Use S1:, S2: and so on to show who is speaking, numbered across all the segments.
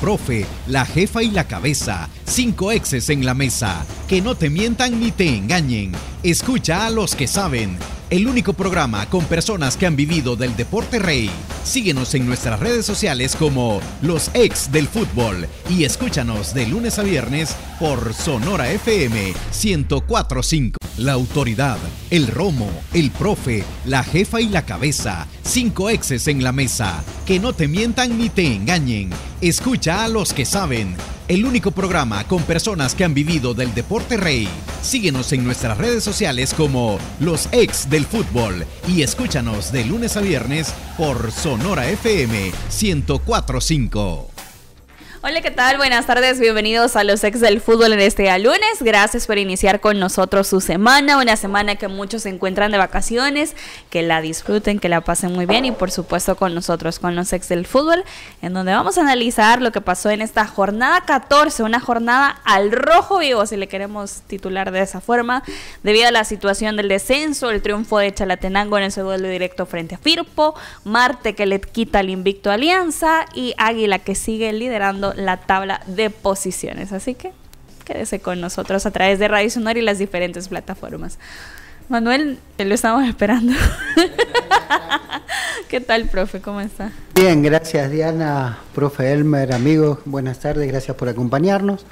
S1: profe, la jefa y la cabeza. Cinco exes en la mesa. Que no te mientan ni te engañen. Escucha a los que saben. El único programa con personas que han vivido del deporte rey. Síguenos en nuestras redes sociales como Los Ex del Fútbol y escúchanos de lunes a viernes por Sonora FM 1045. La autoridad, el romo, el profe, la jefa y la cabeza. Cinco exes en la mesa. Que no te mientan ni te engañen. Escucha a los que saben el único programa con personas que han vivido del deporte rey. Síguenos en nuestras redes sociales como Los Ex del Fútbol y escúchanos de lunes a viernes por Sonora FM 1045.
S2: Hola, ¿qué tal? Buenas tardes, bienvenidos a los ex del fútbol en este lunes. Gracias por iniciar con nosotros su semana, una semana que muchos se encuentran de vacaciones, que la disfruten, que la pasen muy bien y por supuesto con nosotros, con los ex del fútbol, en donde vamos a analizar lo que pasó en esta jornada 14, una jornada al rojo vivo, si le queremos titular de esa forma, debido a la situación del descenso, el triunfo de Chalatenango en el segundo directo frente a Firpo, Marte que le quita el invicto Alianza y Águila que sigue liderando la tabla de posiciones. Así que quédese con nosotros a través de Radio Sonora y las diferentes plataformas. Manuel, te lo estamos esperando. ¿Qué tal, profe? ¿Cómo está?
S3: Bien, gracias Diana, profe Elmer, amigos, buenas tardes, gracias por acompañarnos.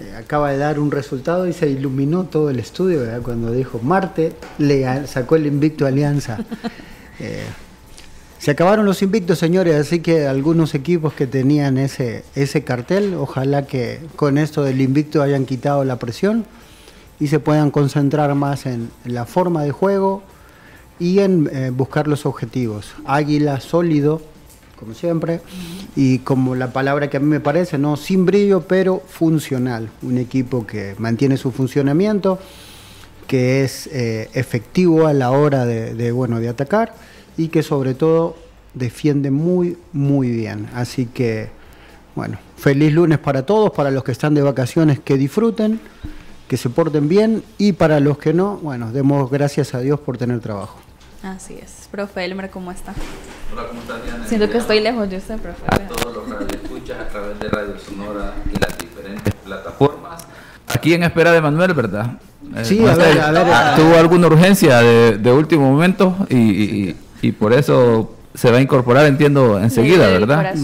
S3: Eh, acaba de dar un resultado y se iluminó todo el estudio cuando dijo Marte le sacó el invicto Alianza. Eh, se acabaron los invictos, señores, así que algunos equipos que tenían ese, ese cartel, ojalá que con esto del invicto hayan quitado la presión y se puedan concentrar más en, la forma de juego y en eh, buscar los objetivos. Águila sólido, como siempre, y como la palabra que a mí me parece, no sin brillo, pero funcional. Un equipo que mantiene su funcionamiento, que es eh, efectivo a la hora de, bueno, de atacar y que sobre todo defiende muy, muy bien. Así que, bueno, feliz lunes para todos, para los que están de vacaciones, que disfruten, que se porten bien y para los que no, bueno, demos gracias a Dios por tener trabajo.
S2: Así es. Profe Elmer, ¿cómo está?
S4: Hola, ¿cómo está Diana?
S2: Siento que estoy lejos de usted, profe.
S4: A todos los radioescuchas a través de Radio Sonora y las diferentes plataformas. Aquí en espera de Manuel, ¿verdad?
S3: Sí, a ver, a ver,
S4: Tuvo alguna urgencia de, último momento y, y por eso se va a incorporar, entiendo, enseguida, ¿verdad?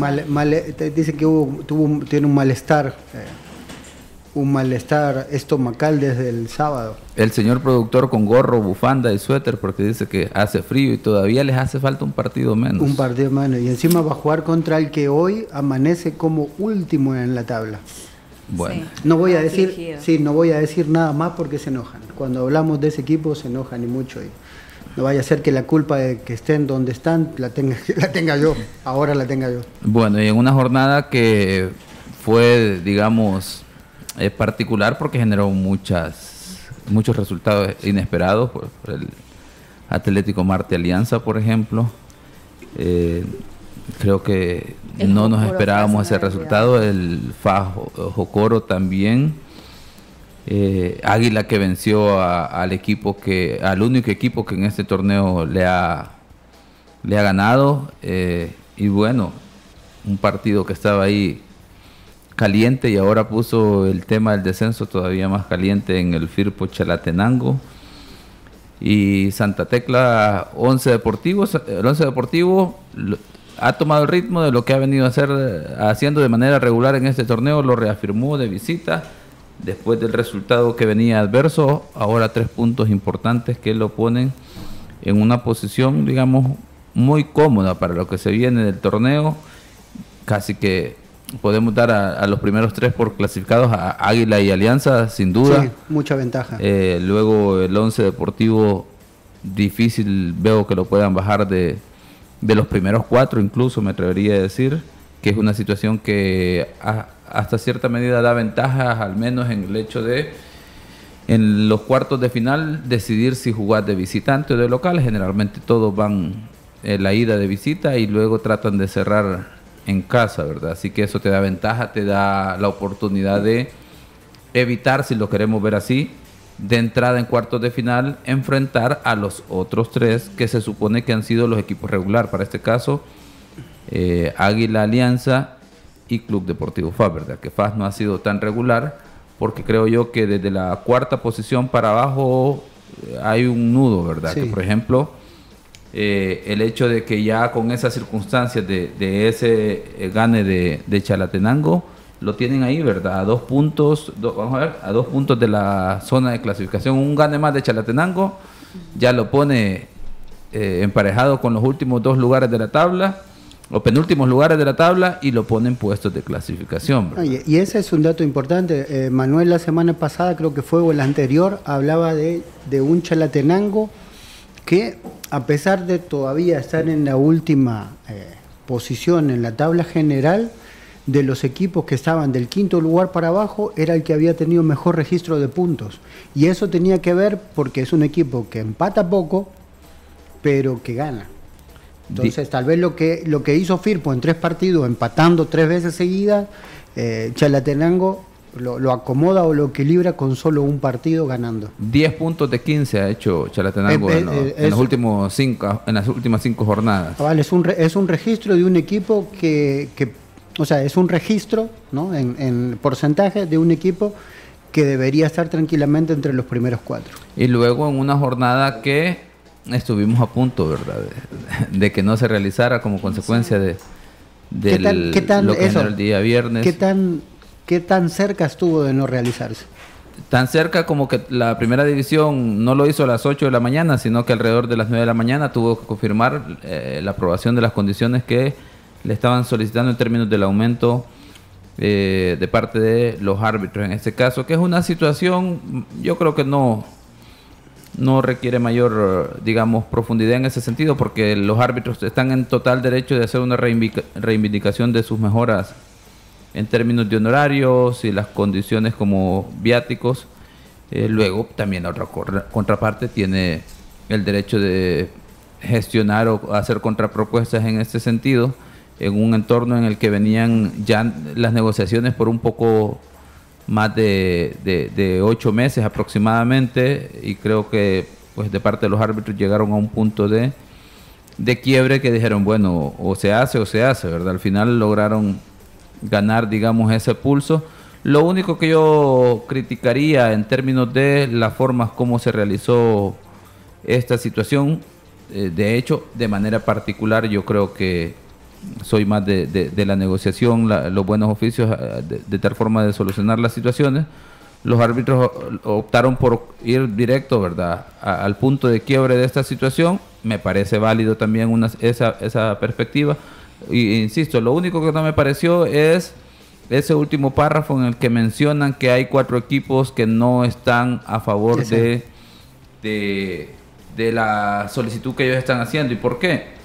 S3: dice que hubo, tuvo, tiene un malestar, eh, un malestar estomacal desde el sábado.
S4: El señor productor con gorro, bufanda y suéter, porque dice que hace frío y todavía les hace falta un partido menos.
S3: Un partido menos, y encima va a jugar contra el que hoy amanece como último en la tabla.
S4: Bueno,
S3: no voy a decir, sí, no voy a decir nada más porque se enojan. Cuando hablamos de ese equipo se enojan y mucho. Y, no vaya a ser que la culpa de que estén donde están la tenga, la tenga yo, ahora la tenga yo.
S4: Bueno, y en una jornada que fue, digamos, eh, particular porque generó muchas, muchos resultados inesperados por, el Atlético Marte Alianza, por ejemplo. Eh, creo que no nos esperábamos ese resultado. El Fajo Jocoro también eh, Águila que venció al equipo que, al único equipo que en este torneo le ha, le ha ganado. Eh, y bueno, un partido que estaba ahí caliente y ahora puso el tema del descenso todavía más caliente en el Firpo Chalatenango. Y Santa Tecla 11 Deportivos, el 11 Deportivo ha tomado el ritmo de lo que ha venido a hacer, haciendo de manera regular en este torneo, lo reafirmó de visita después del resultado que venía adverso, ahora tres puntos importantes que lo ponen en una posición, digamos, muy cómoda para lo que se viene del torneo. Casi que podemos dar a, los primeros tres por clasificados a Águila y Alianza, sin duda. Sí,
S3: mucha ventaja.
S4: Eh, luego el once deportivo, difícil veo que lo puedan bajar de, de los primeros cuatro, incluso me atrevería a decir, que es una situación que hasta cierta medida da ventajas, al menos en el hecho de en los cuartos de final decidir si jugar de visitante o de local. Generalmente todos van en la ida de visita y luego tratan de cerrar en casa, ¿verdad? Así que eso te da ventaja, te da la oportunidad de evitar, si lo queremos ver así, de entrada en cuartos de final, enfrentar a los otros tres que se supone que han sido los equipos regular. Para este caso, eh, Águila Alianza y Club Deportivo FAS, ¿verdad? Que FAS no ha sido tan regular porque creo yo que desde la cuarta posición para abajo eh, hay un nudo, ¿verdad? Que por ejemplo, eh, el hecho de que ya con esas circunstancias de, ese eh, gane de, Chalatenango, lo tienen ahí, ¿verdad? A dos puntos, vamos a ver, a dos puntos de la zona de clasificación. Un gane más de Chalatenango ya lo pone emparejado con los últimos dos lugares de la tabla los penúltimos lugares de la tabla y lo ponen puestos de clasificación.
S3: y, ese es un dato importante. Eh, Manuel la semana pasada, creo que fue o la anterior, hablaba de, un Chalatenango que a pesar de todavía estar en la última eh, posición en la tabla general, de los equipos que estaban del quinto lugar para abajo, era el que había tenido mejor registro de puntos. Y eso tenía que ver porque es un equipo que empata poco, pero que gana. Entonces, tal vez lo que, lo que hizo Firpo en tres partidos, empatando tres veces seguidas, eh, Chalatenango lo, acomoda o lo equilibra con solo un partido ganando.
S4: 10 puntos de 15 ha hecho Chalatenango en, los últimos cinco, en las últimas cinco jornadas.
S3: Ah, vale, es un, es un registro de un equipo que, que o sea, es un registro ¿no? en, en porcentaje de un equipo que debería estar tranquilamente entre los primeros cuatro.
S4: Y luego en una jornada que estuvimos a punto, ¿verdad? De, que no se realizara como consecuencia de, lo que el día viernes.
S3: ¿qué tan, ¿Qué tan cerca estuvo de no realizarse?
S4: Tan cerca como que la primera división no lo hizo a las 8 de la mañana, sino que alrededor de las 9 de la mañana tuvo que confirmar eh, la aprobación de las condiciones que le estaban solicitando en términos del aumento eh, de parte de los árbitros en este caso, que es una situación, yo creo que no, no requiere mayor, digamos, profundidad en ese sentido, porque los árbitros están en total derecho de hacer una reivindicación de sus mejoras en términos de honorarios y las condiciones como viáticos. Eh, luego, también la otra contraparte tiene el derecho de gestionar o hacer contrapropuestas en este sentido, en un entorno en el que venían ya las negociaciones por un poco más de, de, ocho meses aproximadamente y creo que pues de parte de los árbitros llegaron a un punto de, de quiebre que dijeron, bueno, o se hace o se hace, ¿verdad? Al final lograron ganar, digamos, ese pulso. Lo único que yo criticaría en términos de las formas como se realizó esta situación, eh, de hecho, de manera particular, yo creo que soy más de, de, la negociación, los buenos oficios, eh, de, tal forma de solucionar las situaciones. Los árbitros optaron por ir directo, ¿verdad?, al punto de quiebre de esta situación. Me parece válido también una, esa, esa perspectiva. Y, insisto, lo único que no me pareció es ese último párrafo en el que mencionan que hay cuatro equipos que no están a favor de, de, de la solicitud que ellos están haciendo. ¿Y por qué?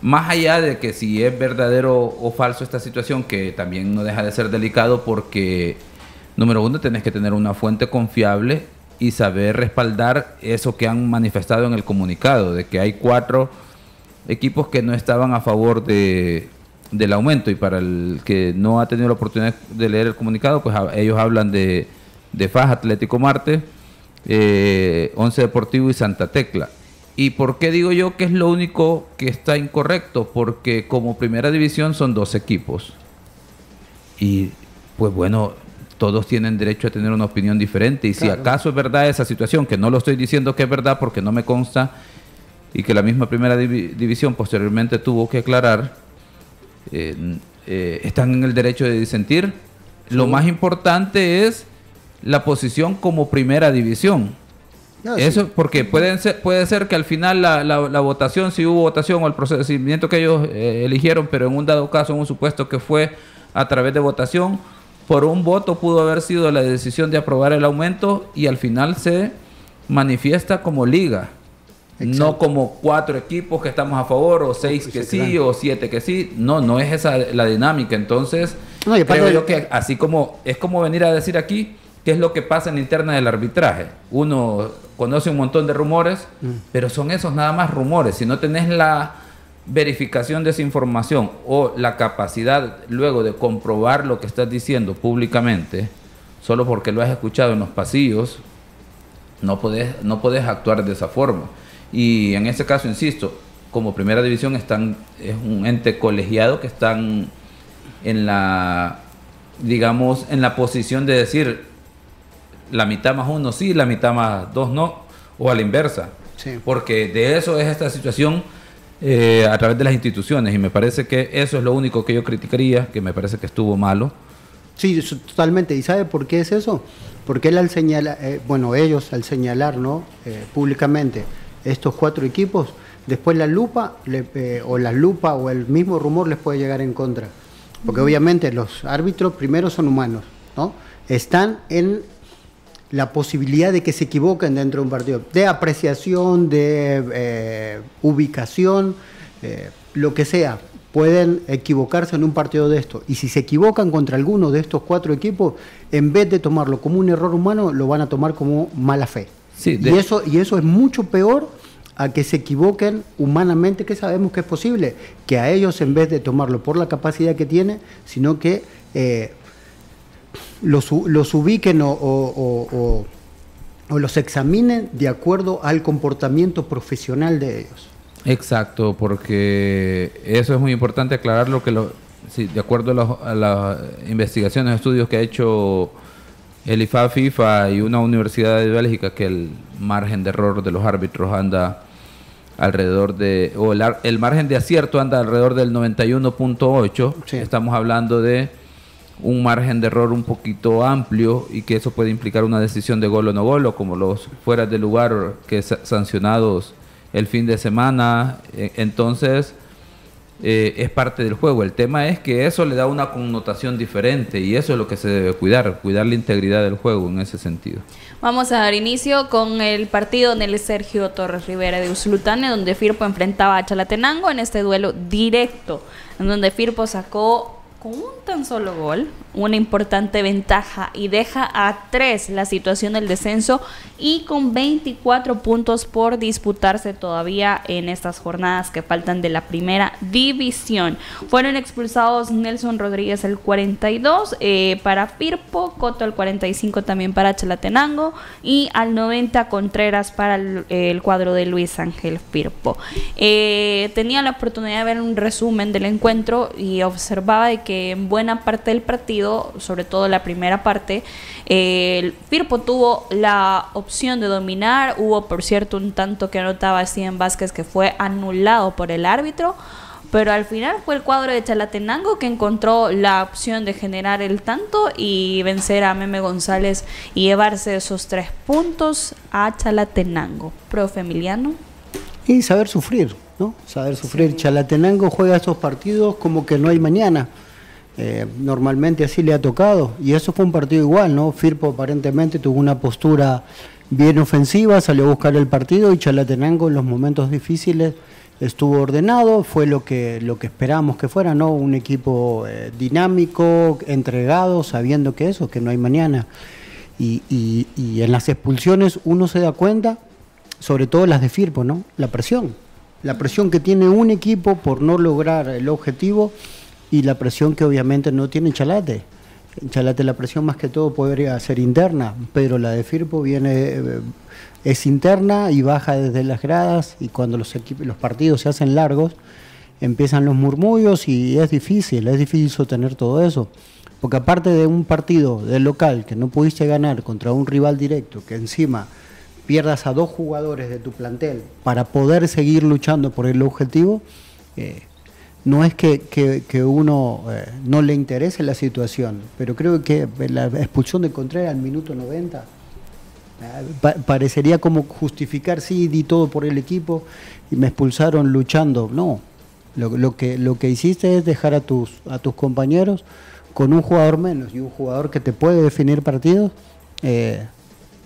S4: Más allá de que si es verdadero o falso esta situación, que también no deja de ser delicado porque, número uno, tenés que tener una fuente confiable y saber respaldar eso que han manifestado en el comunicado, de que hay cuatro equipos que no estaban a favor de, del aumento y para el que no ha tenido la oportunidad de leer el comunicado, pues ellos hablan de, de FAJ Atlético Marte, eh, Once Deportivo y Santa Tecla. ¿Y por qué digo yo que es lo único que está incorrecto? Porque como primera división son dos equipos. Y pues bueno, todos tienen derecho a tener una opinión diferente. Y si acaso es verdad esa situación, que no lo estoy diciendo que es verdad porque no me consta, y que la misma primera división posteriormente tuvo que aclarar, eh, eh, están en el derecho de disentir. Lo más importante es la posición como primera división eso porque pueden ser, puede ser que al final la, la, votación, si hubo votación o el procedimiento que ellos eh, eligieron, pero en un dado caso, en un supuesto que fue a través de votación, por un voto pudo haber sido la decisión de aprobar el aumento y al final se manifiesta como liga. No como cuatro equipos que estamos a favor, o seis que sí, o siete que sí. No, no es esa la dinámica. Entonces, creo yo que así como es como venir a decir aquí, qué es lo que pasa en la interna del arbitraje. Uno conoce un montón de rumores, mm. pero son esos nada más rumores. Si no tenés la verificación de esa información o la capacidad luego de comprobar lo que estás diciendo públicamente, solo porque lo has escuchado en los pasillos, no podés, no podés actuar de esa forma. Y en este caso, insisto, como primera división están, es un ente colegiado que están en la, digamos, en la posición de decir la mitad más uno sí, la mitad más dos no, o a la inversa. Porque de eso es esta situación eh, a través de las instituciones y me parece que eso es lo único que yo criticaría, que me parece que estuvo malo.
S3: Sí, totalmente. ¿Y sabe por qué es eso? Porque él al señalar, eh, bueno, ellos al señalar, ¿no? Eh, públicamente estos cuatro equipos, después la lupa o la lupa o el mismo rumor les puede llegar en contra. Porque obviamente los árbitros primero son humanos, ¿no? Están en la posibilidad de que se equivoquen dentro de un partido, de apreciación, de eh, ubicación, eh, lo que sea, pueden equivocarse en un partido de esto. Y si se equivocan contra alguno de estos cuatro equipos, en vez de tomarlo como un error humano, lo van a tomar como mala fe. y, eso, y eso es mucho peor a que se equivoquen humanamente, que sabemos que es posible, que a ellos en vez de tomarlo por la capacidad que tiene, sino que eh, los, los ubiquen o, los examinen de acuerdo al comportamiento profesional de ellos.
S4: Exacto, porque eso es muy importante aclararlo que lo, de acuerdo a, las investigaciones, estudios que ha hecho el IFA, FIFA y una universidad de Bélgica, que el margen de error de los árbitros anda alrededor de, o el, margen de acierto anda alrededor del 91.8. Estamos hablando de un margen de error un poquito amplio y que eso puede implicar una decisión de gol o no gol, como los fuera de lugar que sancionados el fin de semana. E, entonces, eh, es parte del juego. El tema es que eso le da una connotación diferente y eso es lo que se debe cuidar, cuidar la integridad del juego en ese sentido.
S2: Vamos a dar inicio con el partido en el Sergio Torres Rivera de Usulutane, donde Firpo enfrentaba a Chalatenango en este duelo directo, en donde Firpo sacó con un tan solo gol, una importante ventaja y deja a tres la situación del descenso y con 24 puntos por disputarse todavía en estas jornadas que faltan de la primera división. Fueron expulsados Nelson Rodríguez el 42 eh, para Firpo, Coto el 45 también para Chalatenango y al 90 Contreras para el, cuadro de Luis Ángel Firpo. Eh, tenía la oportunidad de ver un resumen del encuentro y observaba que en buena parte del partido, sobre todo la primera parte, el Firpo tuvo la opción de dominar. Hubo, por cierto, un tanto que anotaba Steven Vázquez que fue anulado por el árbitro. Pero al final fue el cuadro de Chalatenango que encontró la opción de generar el tanto y vencer a Meme González y llevarse esos tres puntos a Chalatenango. Profe Emiliano.
S3: Y saber sufrir, ¿no? Saber sufrir. Chalatenango juega esos partidos como que no hay mañana. Eh, normalmente así le ha tocado. Y eso fue un partido igual, ¿no? Firpo aparentemente tuvo una postura bien ofensiva, salió a buscar el partido y Chalatenango en los momentos difíciles estuvo ordenado, fue lo que, lo que esperábamos que fuera, ¿no? Un equipo eh, dinámico, entregado, sabiendo que eso, que no hay mañana. Y, y, en las expulsiones uno se da cuenta, sobre todo las de Firpo, ¿no? La presión. La presión que tiene un equipo por no lograr el objetivo y la presión que obviamente no tiene Chalate. Chalate la presión más que todo podría ser interna, pero la de Firpo viene eh, es interna y baja desde las gradas y cuando los, los partidos se hacen largos empiezan los murmullos y es difícil, es difícil sostener todo eso. Porque aparte de un partido del local que no pudiste ganar contra un rival directo, que encima pierdas a dos jugadores de tu plantel para poder seguir luchando por el objetivo, eh, no es que, que, uno eh, no le interese la situación, pero creo que la expulsión de Contreras al minuto 90 eh, parecería como justificar, sí, di todo por el equipo y me expulsaron luchando. No, lo, que, lo que hiciste es dejar a tus, a tus compañeros con un jugador menos y un jugador que te puede definir partidos eh,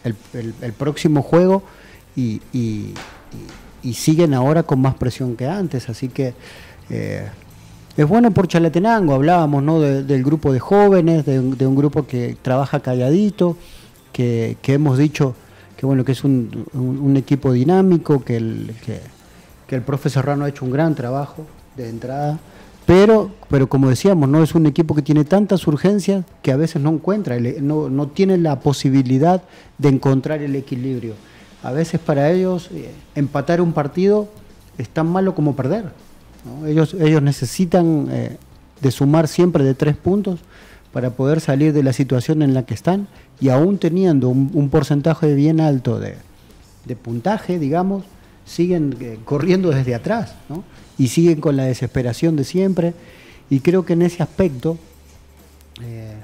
S3: el, próximo juego y, y siguen ahora con más presión que antes. Así que eh, es bueno por Chalatenango, hablábamos ¿no? del grupo de jóvenes, de, un grupo que trabaja calladito, que, hemos dicho que bueno que es un, equipo dinámico, que el, que, el profe Serrano ha hecho un gran trabajo de entrada, pero, pero como decíamos, no es un equipo que tiene tantas urgencias que a veces no encuentra, no, no tiene la posibilidad de encontrar el equilibrio. A veces para ellos eh, empatar un partido es tan malo como perder. Ellos, ellos necesitan eh, de sumar siempre de tres puntos para poder salir de la situación en la que están y aún teniendo un, porcentaje bien alto de, puntaje, digamos, siguen eh, corriendo desde atrás ¿no? y siguen con la desesperación de siempre. Y creo que en ese aspecto, eh,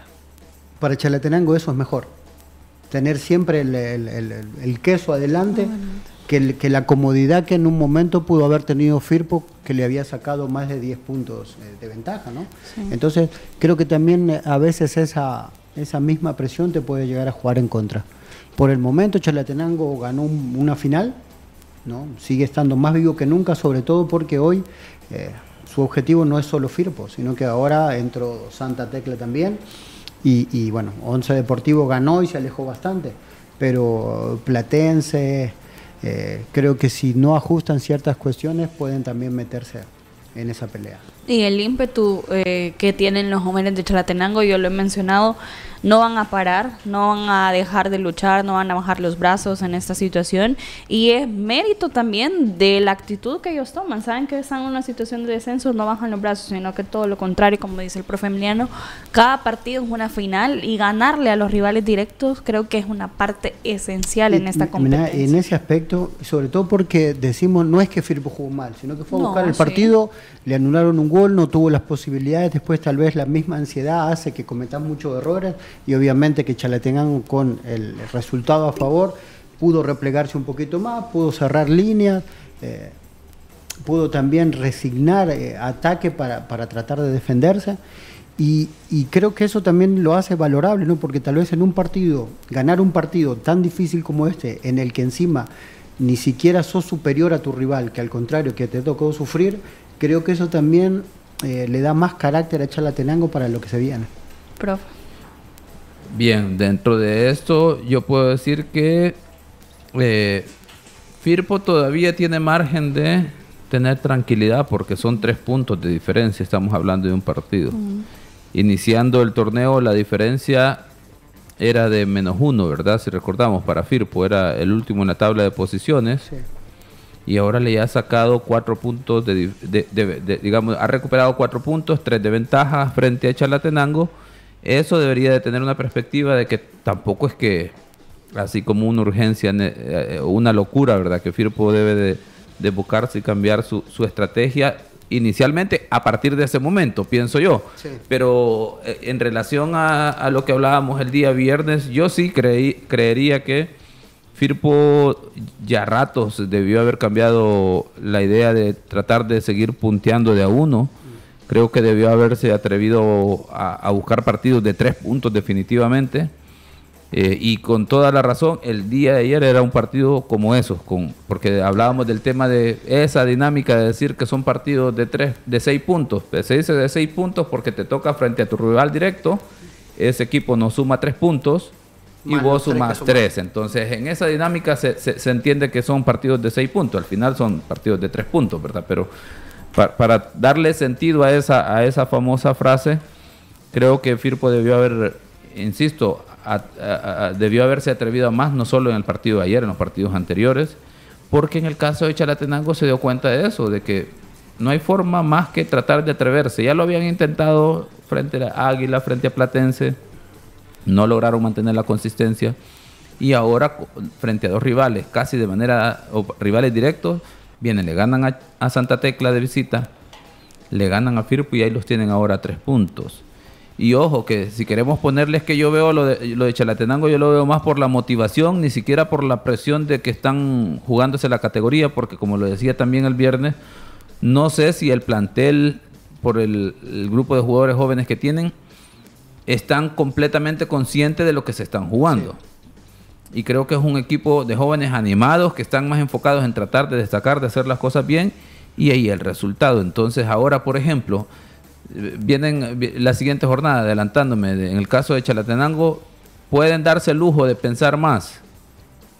S3: para Chalatenango eso es mejor. Tener siempre el, queso adelante, que, que, la comodidad que en un momento pudo haber tenido Firpo, que le había sacado más de 10 puntos eh, de ventaja. ¿no? Entonces, creo que también a veces esa, esa misma presión te puede llegar a jugar en contra. Por el momento Chalatenango ganó una final, ¿no? sigue estando más vivo que nunca, sobre todo porque hoy eh, su objetivo no es solo Firpo, sino que ahora entró Santa Tecla también. Y, bueno, Once Deportivo ganó y se alejó bastante, pero Platense, eh, creo que si no ajustan ciertas cuestiones pueden también meterse en esa pelea.
S2: Y el ímpetu eh, que tienen los jóvenes de Chalatenango, yo lo he mencionado, no van a parar, no van a dejar de luchar, no van a bajar los brazos en esta situación y es mérito también de la actitud que ellos toman. Saben que están en una situación de descenso, no bajan los brazos, sino que todo lo contrario, como dice el profe Emiliano, cada partido es una final y ganarle a los rivales directos creo que es una parte esencial en esta competencia.
S3: En ese aspecto, sobre todo porque decimos no es que Firpo jugó mal, sino que fue a buscar el partido, le anularon un gol, no tuvo las posibilidades, después tal vez la misma ansiedad hace que cometamos muchos errores y obviamente que Chalatenango con el resultado a favor pudo replegarse un poquito más, pudo cerrar líneas, eh, pudo también resignar eh, ataque para, tratar de defenderse. Y, creo que eso también lo hace valorable, ¿no? porque tal vez en un partido, ganar un partido tan difícil como este, en el que encima ni siquiera sos superior a tu rival, que al contrario, que te tocó sufrir, creo que eso también eh, le da más carácter a Chalatenango para lo que se viene.
S2: Profe.
S4: Bien, dentro de esto yo puedo decir que eh, Firpo todavía tiene margen de tener tranquilidad porque son tres puntos de diferencia, estamos hablando de un partido. Iniciando el torneo la diferencia era de menos uno, ¿verdad? Si recordamos, para Firpo era el último en la tabla de posiciones. Y ahora le ha sacado cuatro puntos, de, digamos, ha recuperado cuatro puntos, tres de ventaja frente a Chalatenango eso debería de tener una perspectiva de que tampoco es que, así como una urgencia, eh, una locura, ¿verdad? Que Firpo debe de, buscarse y cambiar su, estrategia inicialmente a partir de ese momento, pienso yo. Pero eh, en relación a, lo que hablábamos el día viernes, yo sí creí, creería que Firpo ya ratos debió haber cambiado la idea de tratar de seguir punteando de a uno Creo que debió haberse atrevido a, buscar partidos de tres puntos definitivamente. Eh, y con toda la razón, el día de ayer era un partido como esos, porque hablábamos del tema de esa dinámica de decir que son partidos de tres, de seis puntos. Se dice de seis puntos porque te toca frente a tu rival directo, ese equipo no suma tres puntos y vos sumas tres. Entonces, en esa dinámica se, se, se, entiende que son partidos de seis puntos. Al final son partidos de tres puntos, ¿verdad? Pero para, darle sentido a esa, a esa famosa frase, creo que Firpo debió haber, insisto, debió haberse atrevido a más, no solo en el partido de ayer, en los partidos anteriores, porque en el caso de Chalatenango se dio cuenta de eso, de que no hay forma más que tratar de atreverse. Ya lo habían intentado frente a Águila, frente a Platense, no lograron mantener la consistencia. Y ahora, frente a dos rivales, casi de manera, o rivales directos, Vienen, le ganan a, Santa Tecla de visita, le ganan a Firpo y ahí los tienen ahora a tres puntos. Y ojo, que si queremos ponerles que yo veo lo de, lo de Chalatenango, yo lo veo más por la motivación, ni siquiera por la presión de que están jugándose la categoría, porque como lo decía también el viernes, no sé si el plantel, por el, grupo de jugadores jóvenes que tienen, están completamente conscientes de lo que se están jugando y creo que es un equipo de jóvenes animados que están más enfocados en tratar de destacar, de hacer las cosas bien y ahí el resultado. Entonces ahora, por ejemplo, vienen la siguiente jornada, adelantándome, en el caso de Chalatenango, pueden darse el lujo de pensar más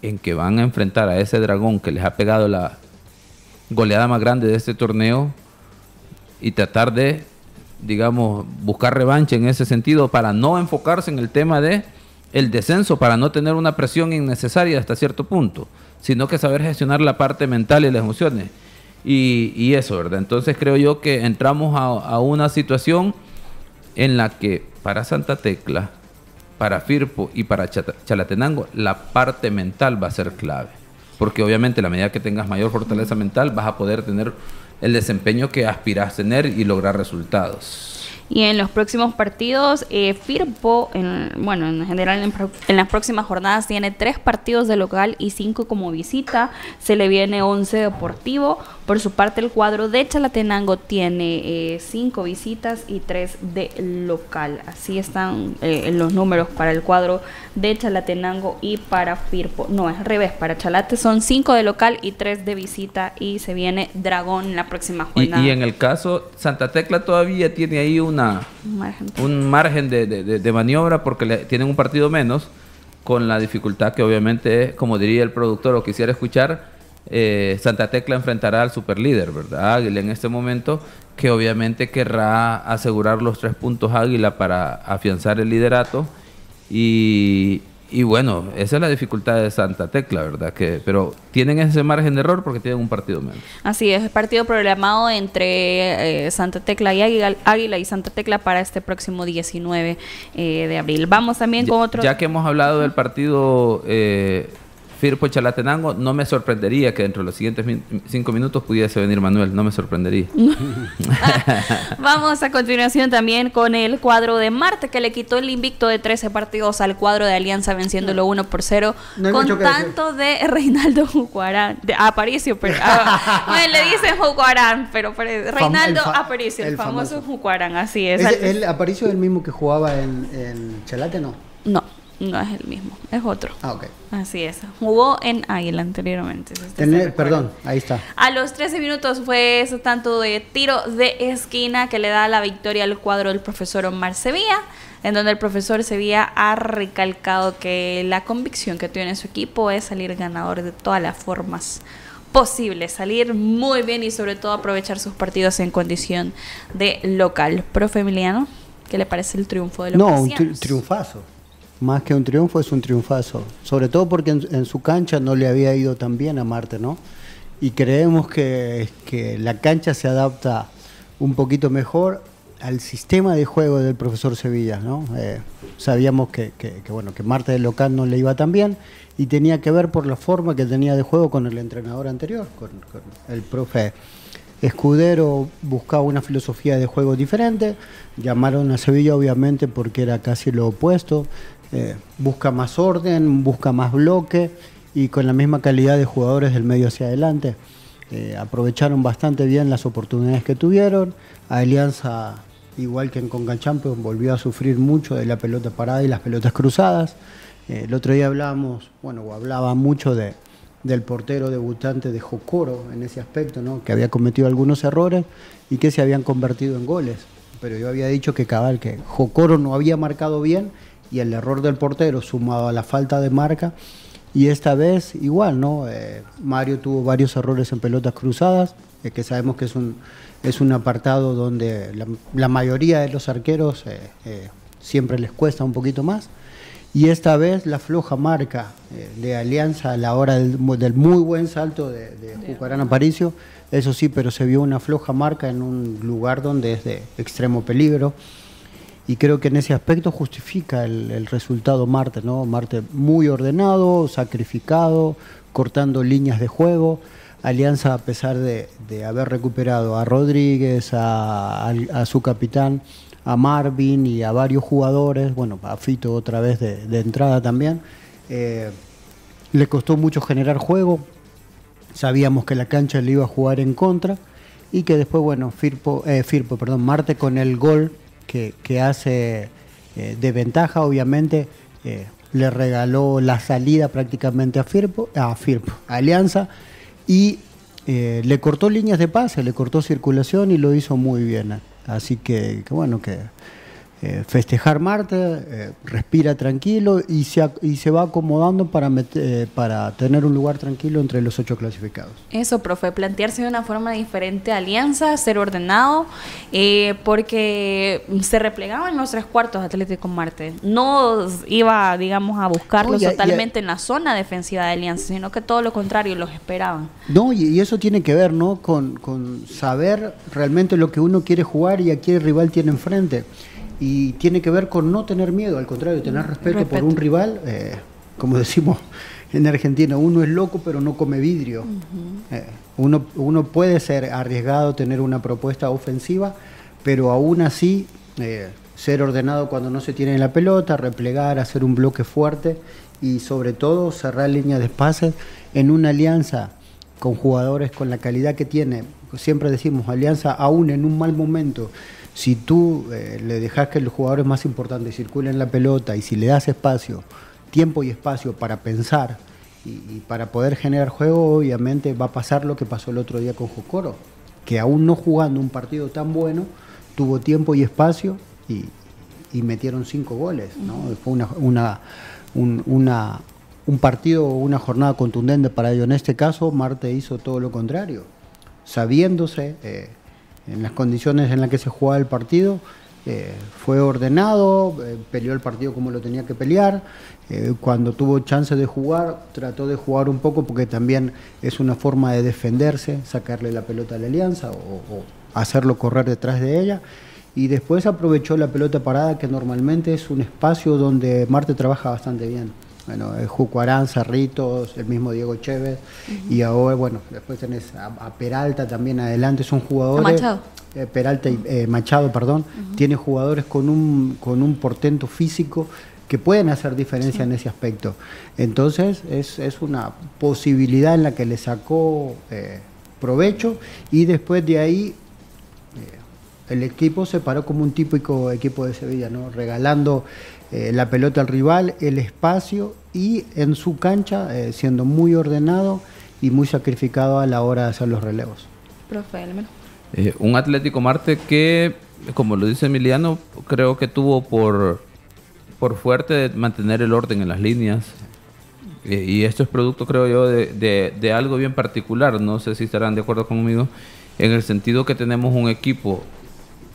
S4: en que van a enfrentar a ese dragón que les ha pegado la goleada más grande de este torneo y tratar de, digamos, buscar revancha en ese sentido para no enfocarse en el tema de el descenso para no tener una presión innecesaria hasta cierto punto, sino que saber gestionar la parte mental y las emociones. Y, eso, ¿verdad? Entonces creo yo que entramos a, una situación en la que para Santa Tecla, para Firpo y para Chalatenango, la parte mental va a ser clave. Porque obviamente a medida que tengas mayor fortaleza mental vas a poder tener el desempeño que aspiras tener y lograr resultados.
S2: Y en los próximos partidos, eh, Firpo, en, bueno, en general en, las próximas jornadas tiene tres partidos de local y cinco como visita. Se le viene 11 deportivo. Por su parte, el cuadro de Chalatenango tiene eh, cinco visitas y tres de local. Así están eh, los números para el cuadro de Chalatenango y para Firpo. No, es al revés. Para Chalate son cinco de local y tres de visita. Y se viene Dragón en la próxima jornada.
S4: Y, y en el caso, Santa Tecla todavía tiene ahí una un margen de, maniobra porque le, tienen un partido menos, con la dificultad que obviamente es, como diría el productor o quisiera escuchar, eh, Santa Tecla enfrentará al superlíder, ¿verdad? Águila en este momento, que obviamente querrá asegurar los tres puntos Águila para afianzar el liderato y, y bueno, esa es la dificultad de Santa Tecla, ¿verdad? Que, pero tienen ese margen de error porque tienen un partido menos.
S2: Así es, el partido programado entre eh, Santa Tecla y Águila, y Santa Tecla para este próximo 19 eh, de abril. Vamos también con otro...
S4: Ya que hemos hablado del partido eh, Firpo Chalatenango, no me sorprendería que dentro de los siguientes cinco minutos pudiese venir Manuel, no me sorprendería.
S2: Vamos a continuación también con el cuadro de Marte, que le quitó el invicto de 13 partidos al cuadro de Alianza, venciéndolo 1 por 0, con tanto de Reinaldo Jucuarán, de Aparicio, pero, ah, le dicen Jucuarán, pero, Reinaldo Aparicio, el, famoso, Jucuarán, así es.
S3: ¿El Aparicio es el mismo que jugaba en, en Chalate, no?
S2: No. No es el mismo, es otro.
S3: Ah, ok.
S2: Así es. Jugó en Águila anteriormente.
S3: perdón, ahí está.
S2: A los 13 minutos fue ese tanto de tiro de esquina que le da la victoria al cuadro del profesor Omar Sevilla, en donde el profesor Sevilla ha recalcado que la convicción que tiene su equipo es salir ganador de todas las formas posibles, salir muy bien y sobre todo aprovechar sus partidos en condición de local. Profe Emiliano, ¿qué le parece el triunfo de los
S3: No, un triunfazo más que un triunfo es un triunfazo, sobre todo porque en, su cancha no le había ido tan bien a Marte, ¿no? Y creemos que, que, la cancha se adapta un poquito mejor al sistema de juego del profesor Sevilla, ¿no? Eh, sabíamos que, que, bueno, que Marte del local no le iba tan bien y tenía que ver por la forma que tenía de juego con el entrenador anterior, con, el profe Escudero buscaba una filosofía de juego diferente, llamaron a Sevilla obviamente porque era casi lo opuesto, eh, busca más orden, busca más bloque y con la misma calidad de jugadores del medio hacia adelante. Eh, aprovecharon bastante bien las oportunidades que tuvieron. Alianza, igual que en Conca Champions, volvió a sufrir mucho de la pelota parada y las pelotas cruzadas. Eh, el otro día hablábamos, bueno, hablaba mucho de, del portero debutante de Jocoro en ese aspecto, ¿no? que había cometido algunos errores y que se habían convertido en goles. Pero yo había dicho que cabal, que Jocoro no había marcado bien y el error del portero sumado a la falta de marca. Y esta vez igual, ¿no? Eh, Mario tuvo varios errores en pelotas cruzadas, eh, que sabemos que es un, es un apartado donde la, mayoría de los arqueros eh, siempre les cuesta un poquito más. Y esta vez la floja marca de Alianza a la hora del, muy buen salto de, de Jucarán Aparicio, eso sí, pero se vio una floja marca en un lugar donde es de extremo peligro y creo que en ese aspecto justifica el, resultado Marte, ¿no? Marte muy ordenado, sacrificado, cortando líneas de juego. Alianza, a pesar de, haber recuperado a Rodríguez, a, su capitán, a Marvin y a varios jugadores, bueno, a Fito otra vez de, entrada también, eh, le costó mucho generar juego. Sabíamos que la cancha le iba a jugar en contra y que después, bueno, Firpo, eh, Firpo perdón, Marte con el gol que, hace eh, de ventaja, obviamente, eh, le regaló la salida prácticamente a Firpo, a Firpo, Alianza, y eh, le cortó líneas de pase, le cortó circulación y lo hizo muy bien. Así que, que bueno, que eh, festejar Marte, eh, respira tranquilo y se, y se va acomodando para, eh, para tener un lugar tranquilo entre los ocho clasificados.
S2: Eso, profe, plantearse de una forma diferente alianza, ser ordenado, porque se replegaban los tres cuartos Atlético Marte. No iba, digamos, a buscarlos totalmente en la zona defensiva de alianza, sino que todo lo contrario, los esperaban.
S3: No, y, eso tiene que ver, ¿no? Con, con saber realmente lo que uno quiere jugar y a qué rival tiene enfrente y tiene que ver con no tener miedo, al contrario, tener respeto, por un rival, eh, como decimos en Argentina, uno es loco pero no come vidrio. Eh, uno, uno puede ser arriesgado, tener una propuesta ofensiva, pero aún así eh, ser ordenado cuando no se tiene la pelota, replegar, hacer un bloque fuerte y sobre todo cerrar líneas de espacios en una alianza con jugadores con la calidad que tiene. Siempre decimos, alianza aún en un mal momento si tú eh, le dejas que los jugadores más importantes circulen la pelota y si le das espacio, tiempo y espacio para pensar y, para poder generar juego, obviamente va a pasar lo que pasó el otro día con Jocoro, que aún no jugando un partido tan bueno, tuvo tiempo y espacio y, metieron cinco goles. ¿no? Fue una, una, un, una, un partido, una jornada contundente para ellos. En este caso, Marte hizo todo lo contrario, sabiéndose... Eh, en las condiciones en las que se jugaba el partido. Eh, fue ordenado, eh, peleó el partido como lo tenía que pelear. Eh, cuando tuvo chance de jugar, trató de jugar un poco porque también es una forma de defenderse, sacarle la pelota a la alianza o hacerlo correr detrás de ella. Y después aprovechó la pelota parada, que normalmente es un espacio donde Marte trabaja bastante bien. Bueno, el Juco Aranza, Ritos, el mismo Diego Chévez. Y ahora, bueno, después tenés a, Peralta también adelante, son jugadores.
S2: Machado.
S3: Eh, Peralta y eh, Machado, perdón. Tiene jugadores con un, con un portento físico que pueden hacer diferencia en ese aspecto. Entonces, es, es, una posibilidad en la que le sacó eh, provecho y después de ahí el equipo se paró como un típico equipo de Sevilla, ¿no? regalando la pelota al rival, el espacio y en su cancha eh, siendo muy ordenado y muy sacrificado a la hora de hacer los relevos.
S2: Profe
S4: eh, un Atlético Marte que, como lo dice Emiliano, creo que tuvo por, por fuerte mantener el orden en las líneas. Eh, y esto es producto, creo yo, de, de algo bien particular. No sé si estarán de acuerdo conmigo. En el sentido que tenemos un equipo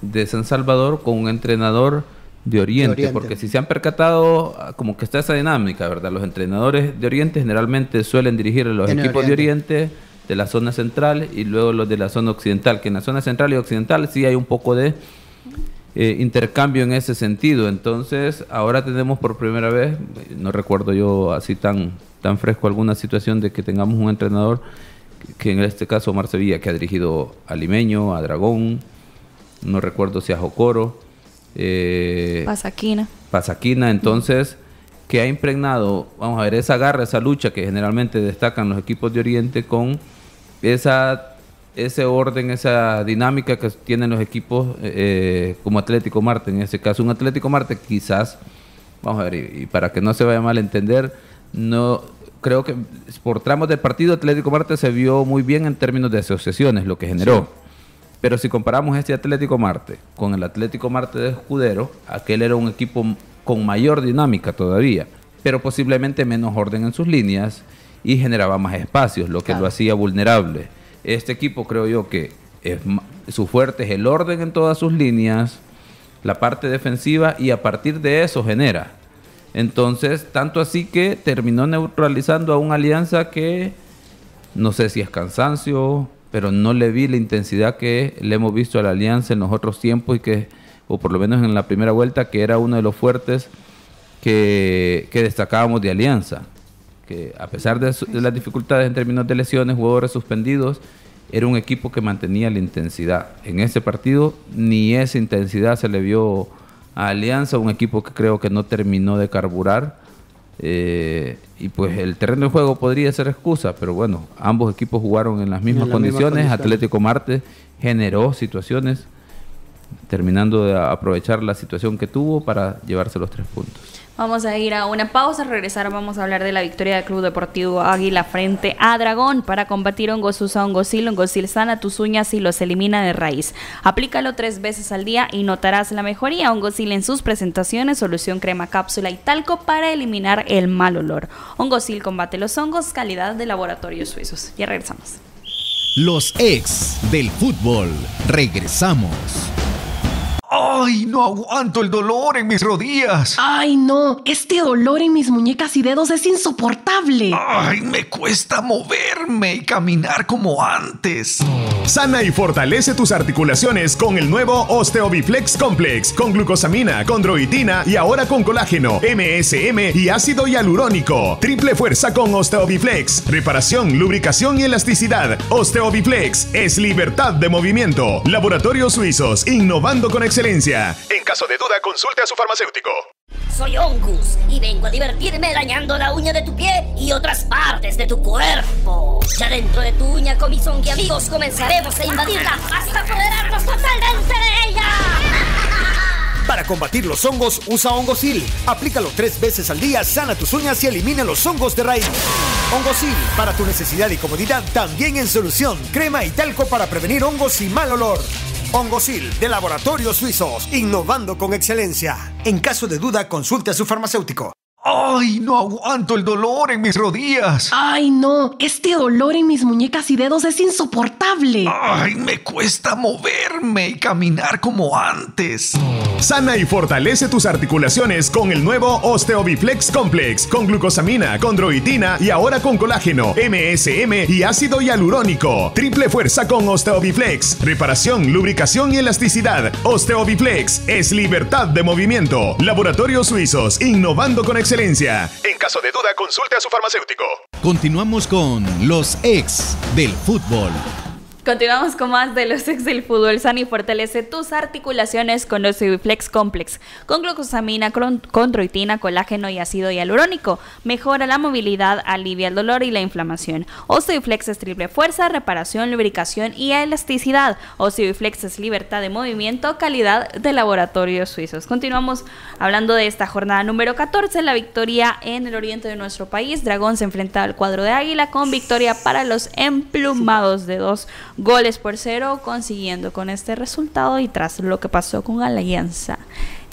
S4: de San Salvador con un entrenador de Oriente, porque si se han percatado, ah, como que está esa dinámica, ¿verdad? Los entrenadores de Oriente generalmente suelen dirigir los equipos de Oriente de la zona central y luego los de la zona occidental, que en la zona central y occidental sí hay un poco de eh, intercambio en ese sentido. Entonces, ahora tenemos por primera vez, no recuerdo yo así tan, tan fresco alguna situación de que tengamos un entrenador que en este caso Omar Sevilla, que ha dirigido a Limeño, a Dragón, no recuerdo si a Jocoro,
S2: eh, Pasaquina.
S4: Pasaquina, entonces, que ha impregnado, vamos a ver, esa garra, esa lucha que generalmente destacan los equipos de Oriente con esa, ese orden, esa dinámica que tienen los equipos eh, como Atlético Marte, en ese caso un Atlético Marte quizás, vamos a ver, y, para que no se vaya mal a entender, no creo que por tramos del partido Atlético Marte se vio muy bien en términos de asociaciones, lo que generó. Pero si comparamos este Atlético Marte con el Atlético Marte de Escudero, aquel era un equipo con mayor dinámica todavía, pero posiblemente menos orden en sus líneas y generaba más espacios, lo que lo hacía vulnerable. Este equipo creo yo que es, su fuerte es el orden en todas sus líneas, la parte defensiva y a partir de eso genera. Entonces, tanto así que terminó neutralizando a una alianza que no sé si es cansancio, pero no le vi la intensidad que le hemos visto a la Alianza en los otros tiempos y que, o por lo menos en la primera vuelta, que era uno de los fuertes que, destacábamos de Alianza. Que a pesar de, las dificultades en términos de lesiones, jugadores suspendidos, era un equipo que mantenía la intensidad. En ese partido ni esa intensidad se le vio a Alianza, un equipo que creo que no terminó de carburar eh, y pues el terreno de juego podría ser excusa, pero bueno, ambos equipos jugaron en las mismas, condiciones. Atlético Marte generó situaciones, terminando de aprovechar la situación que tuvo para llevarse los tres puntos.
S2: Vamos a ir a una pausa, regresar vamos a hablar de la victoria del Club Deportivo Águila frente a Dragón para combatir hongosusa, hongosil, hongosil sana tus uñas y los elimina de raíz. Aplícalo tres veces al día y notarás la mejoría. Hongosil en sus presentaciones, solución crema, cápsula y talco para eliminar el mal olor. Hongosil combate los hongos, calidad de laboratorios suizos. Ya regresamos.
S1: Los ex del fútbol. Regresamos.
S5: ¡Ay, no aguanto el dolor en mis rodillas!
S6: ¡Ay, no! Este dolor en mis muñecas y dedos es insoportable.
S5: ¡Ay, me cuesta moverme y caminar como antes!
S7: Sana y fortalece tus articulaciones con el nuevo Osteobiflex Complex, con glucosamina, condroitina y ahora con colágeno, MSM y ácido hialurónico. Triple fuerza con Osteobiflex. Reparación, lubricación y elasticidad. Osteobiflex es libertad de movimiento. Laboratorios Suizos, innovando con excelencia. En caso de duda, consulte a su farmacéutico.
S8: Soy Ongus y vengo a divertirme dañando la uña de tu pie y otras partes de tu cuerpo. Ya dentro de tu uña con mis y amigos comenzaremos a invadirla hasta apoderarnos totalmente de ella.
S9: Para combatir los hongos, usa Hongosil. Aplícalo tres veces al día, sana tus uñas y elimina los hongos de raíz. Hongosil, para tu necesidad y comodidad, también en solución. Crema y talco para prevenir hongos y mal olor. Hongosil, de Laboratorios Suizos, innovando con excelencia. En caso de duda, consulte a su farmacéutico.
S5: ¡Ay, no aguanto el dolor en mis rodillas!
S6: Ay, no, este dolor en mis muñecas y dedos es insoportable.
S5: ¡Ay, me cuesta moverme y caminar como antes!
S7: Sana y fortalece tus articulaciones con el nuevo Osteobiflex Complex, con glucosamina, condroitina y ahora con colágeno, MSM y ácido hialurónico. Triple fuerza con Osteobiflex. Reparación, lubricación y elasticidad. Osteobiflex es libertad de movimiento. Laboratorios Suizos, innovando con excelencia. En caso de duda, consulte a su farmacéutico.
S1: Continuamos con los ex del fútbol.
S2: Continuamos con más de los ex del fútbol. Sani fortalece tus articulaciones con los Flex Complex, con glucosamina, condroitina, colágeno y ácido hialurónico. Mejora la movilidad, alivia el dolor y la inflamación. Osteoflex es triple fuerza, reparación, lubricación y elasticidad. Osteoflex es libertad de movimiento, calidad de laboratorios suizos. Continuamos hablando de esta jornada número 14, la victoria en el oriente de nuestro país. Dragón se enfrenta al cuadro de Águila con victoria para los emplumados de dos goles por cero, consiguiendo con este resultado y tras lo que pasó con Alianza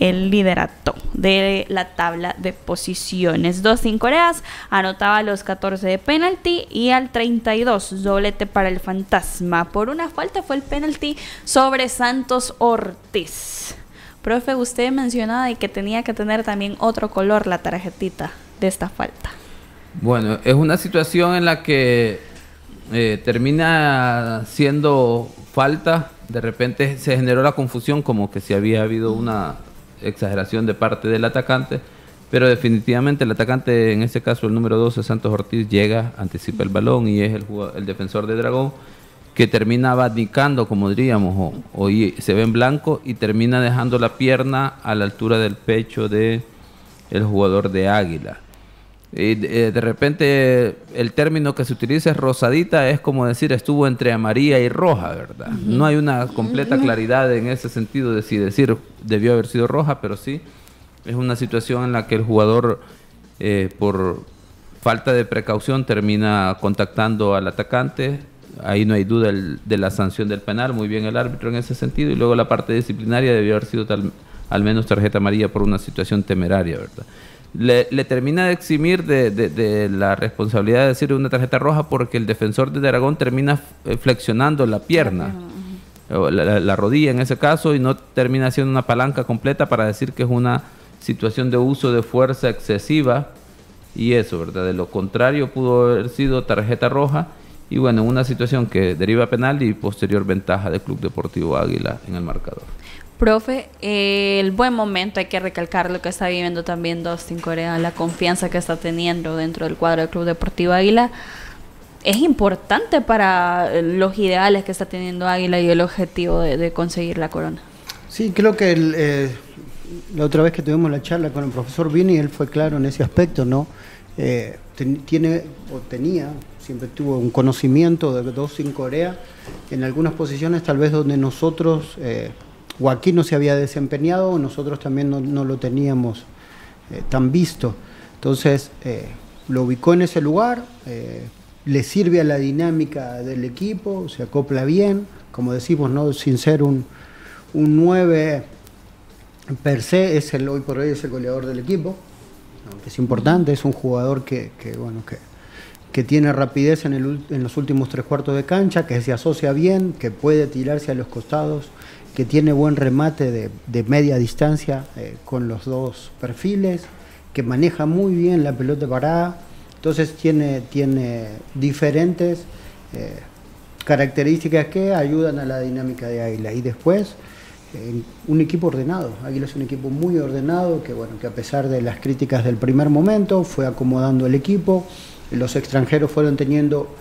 S2: el liderato de la tabla de posiciones. Dos sin Coreas anotaba los 14 de penalti y al 32 doblete para el fantasma. Por una falta fue el penalti sobre Santos Ortiz. Profe, usted mencionaba que tenía que tener también otro color la tarjetita de esta falta.
S4: Bueno, es una situación en la que eh, termina siendo falta, de repente se generó la confusión como que si había habido una exageración de parte del atacante, pero definitivamente el atacante, en este caso el número 12, Santos Ortiz, llega, anticipa el balón y es el, el defensor de Dragón que termina abanicando, como diríamos, o, se ve en blanco y termina dejando la pierna a la altura del pecho de el jugador de Águila. Y eh, de repente el término que se utiliza es rosadita, es como decir estuvo entre amarilla y roja, ¿verdad? No hay una completa claridad en ese sentido de si decir debió haber sido roja, pero sí es una situación en la que el jugador eh, por falta de precaución termina contactando al atacante. Ahí no hay duda de la sanción del penal, muy bien el árbitro en ese sentido. Y luego la parte disciplinaria debió haber sido al menos tarjeta amarilla por una situación temeraria, ¿verdad? Le, termina de eximir de, la responsabilidad de decir una tarjeta roja porque el defensor de Aragón termina eh, flexionando la pierna, la, rodilla en ese caso, y no termina siendo una palanca completa para decir que es una situación de uso de fuerza excesiva y eso, ¿verdad? De lo contrario pudo haber sido tarjeta roja y bueno, una situación que deriva penal y posterior ventaja del Club Deportivo Águila en el marcador.
S2: Profe, el buen momento, hay que recalcar lo que está viviendo también Dustin Corea, la confianza que está teniendo dentro del cuadro del Club Deportivo Águila. Es importante para los ideales que está teniendo Águila y el objetivo de, conseguir la corona.
S3: Sí, creo que eh, la otra vez que tuvimos la charla con el profesor Vini, él fue claro en ese aspecto, ¿no? Eh, tiene o tenía, siempre tuvo un conocimiento de Dustin Corea en algunas posiciones tal vez donde nosotros... O aquí no se había desempeñado, nosotros también no, lo teníamos eh, tan visto. Entonces, eh, lo ubicó en ese lugar, eh, le sirve a la dinámica del equipo, se acopla bien, como decimos, ¿no? sin ser un, un 9 per se, es el, hoy por hoy es el goleador del equipo, aunque es importante, es un jugador que, bueno, que, que tiene rapidez en, el, en los últimos tres cuartos de cancha, que se asocia bien, que puede tirarse a los costados que tiene buen remate de, media distancia eh, con los dos perfiles, que maneja muy bien la pelota parada, entonces tiene, tiene diferentes eh, características que ayudan a la dinámica de Águila. Y después, eh, un equipo ordenado. Águila es un equipo muy ordenado que, bueno, que a pesar de las críticas del primer momento, fue acomodando el equipo. Los extranjeros fueron teniendo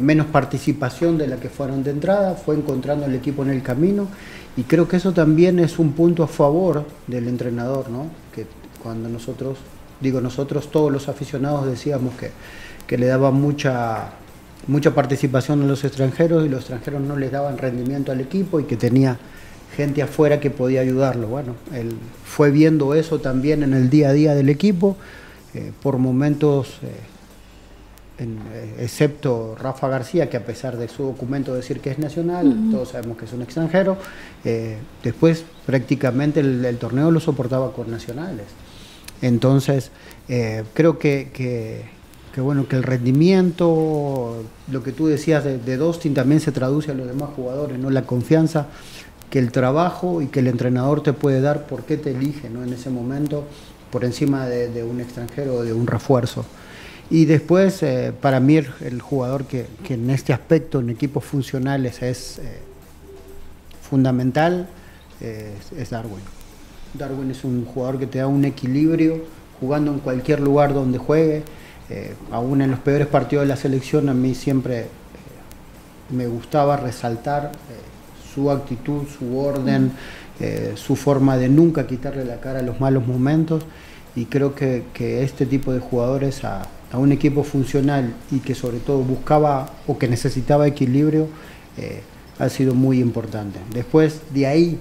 S3: menos participación de la que fueron de entrada, fue encontrando el equipo en el camino. Y creo que eso también es un punto a favor del entrenador, ¿no? que cuando nosotros, digo nosotros, todos los aficionados decíamos que, que le daba mucha mucha participación en los extranjeros y los extranjeros no les daban rendimiento al equipo y que tenía gente afuera que podía ayudarlo. Bueno, él fue viendo eso también en el día a día del equipo, eh, por momentos, eh, eh, excepto Rafa García, que a pesar de su documento decir que es nacional, todos sabemos que es un extranjero, después prácticamente el, torneo lo soportaba con nacionales. Entonces, creo que que bueno, que el rendimiento, lo que tú decías de, de Dostin también se traduce a los demás jugadores, ¿no? La confianza que el trabajo y que el entrenador te puede dar, por qué te elige, ¿no? En ese momento, por encima de, un extranjero o de un refuerzo. Y después, eh, para mí, el jugador que, en este aspecto, en equipos funcionales, es eh, fundamental, es Darwin. Darwin es un jugador que te da un equilibrio jugando en cualquier lugar donde juegue eh, aún en los peores partidos de la selección, a mí siempre eh, me gustaba resaltar eh, su actitud, su orden, su forma de nunca quitarle la cara a los malos momentos. Y creo que, este tipo de jugadores un equipo funcional y que sobre todo buscaba o que necesitaba equilibrio, ha sido muy importante. Después de ahí,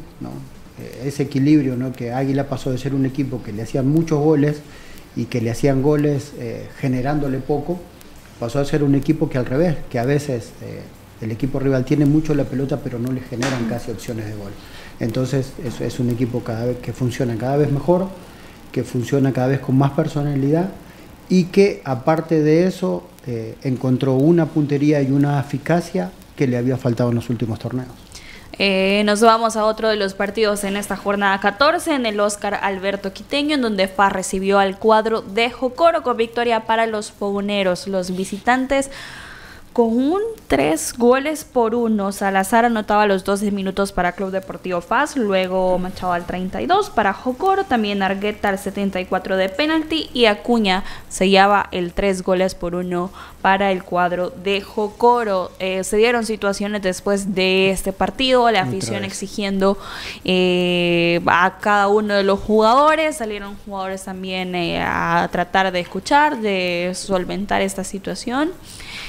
S3: ese equilibrio, ¿no? que Águila pasó de ser un equipo que le hacían muchos goles, y que le hacían goles eh, generándole poco, pasó a ser un equipo que al revés, que a veces eh, el equipo rival tiene mucho la pelota pero no le generan casi opciones de gol. Entonces es, es un equipo cada vez que funciona cada vez mejor, que funciona cada vez con más personalidad y que aparte de eso eh, encontró una puntería y una eficacia que le había faltado en los últimos torneos.
S2: Eh, nos vamos a otro de los partidos en esta jornada 14, en el Oscar Alberto Quiteño, en donde FA recibió al cuadro de Jocoro con victoria para los Pobuneros. Los visitantes con un 3 goles por 1. Salazar anotaba los 12 minutos para Club Deportivo Faz, luego Machado al 32 para Jocoro, también Argueta al 74 de penalti y Acuña sellaba el 3 goles por 1 para el cuadro de Jocoro. Eh, se dieron situaciones después de este partido, la afición exigiendo eh, a cada uno de los jugadores, salieron jugadores también eh, a tratar de escuchar, de solventar esta situación.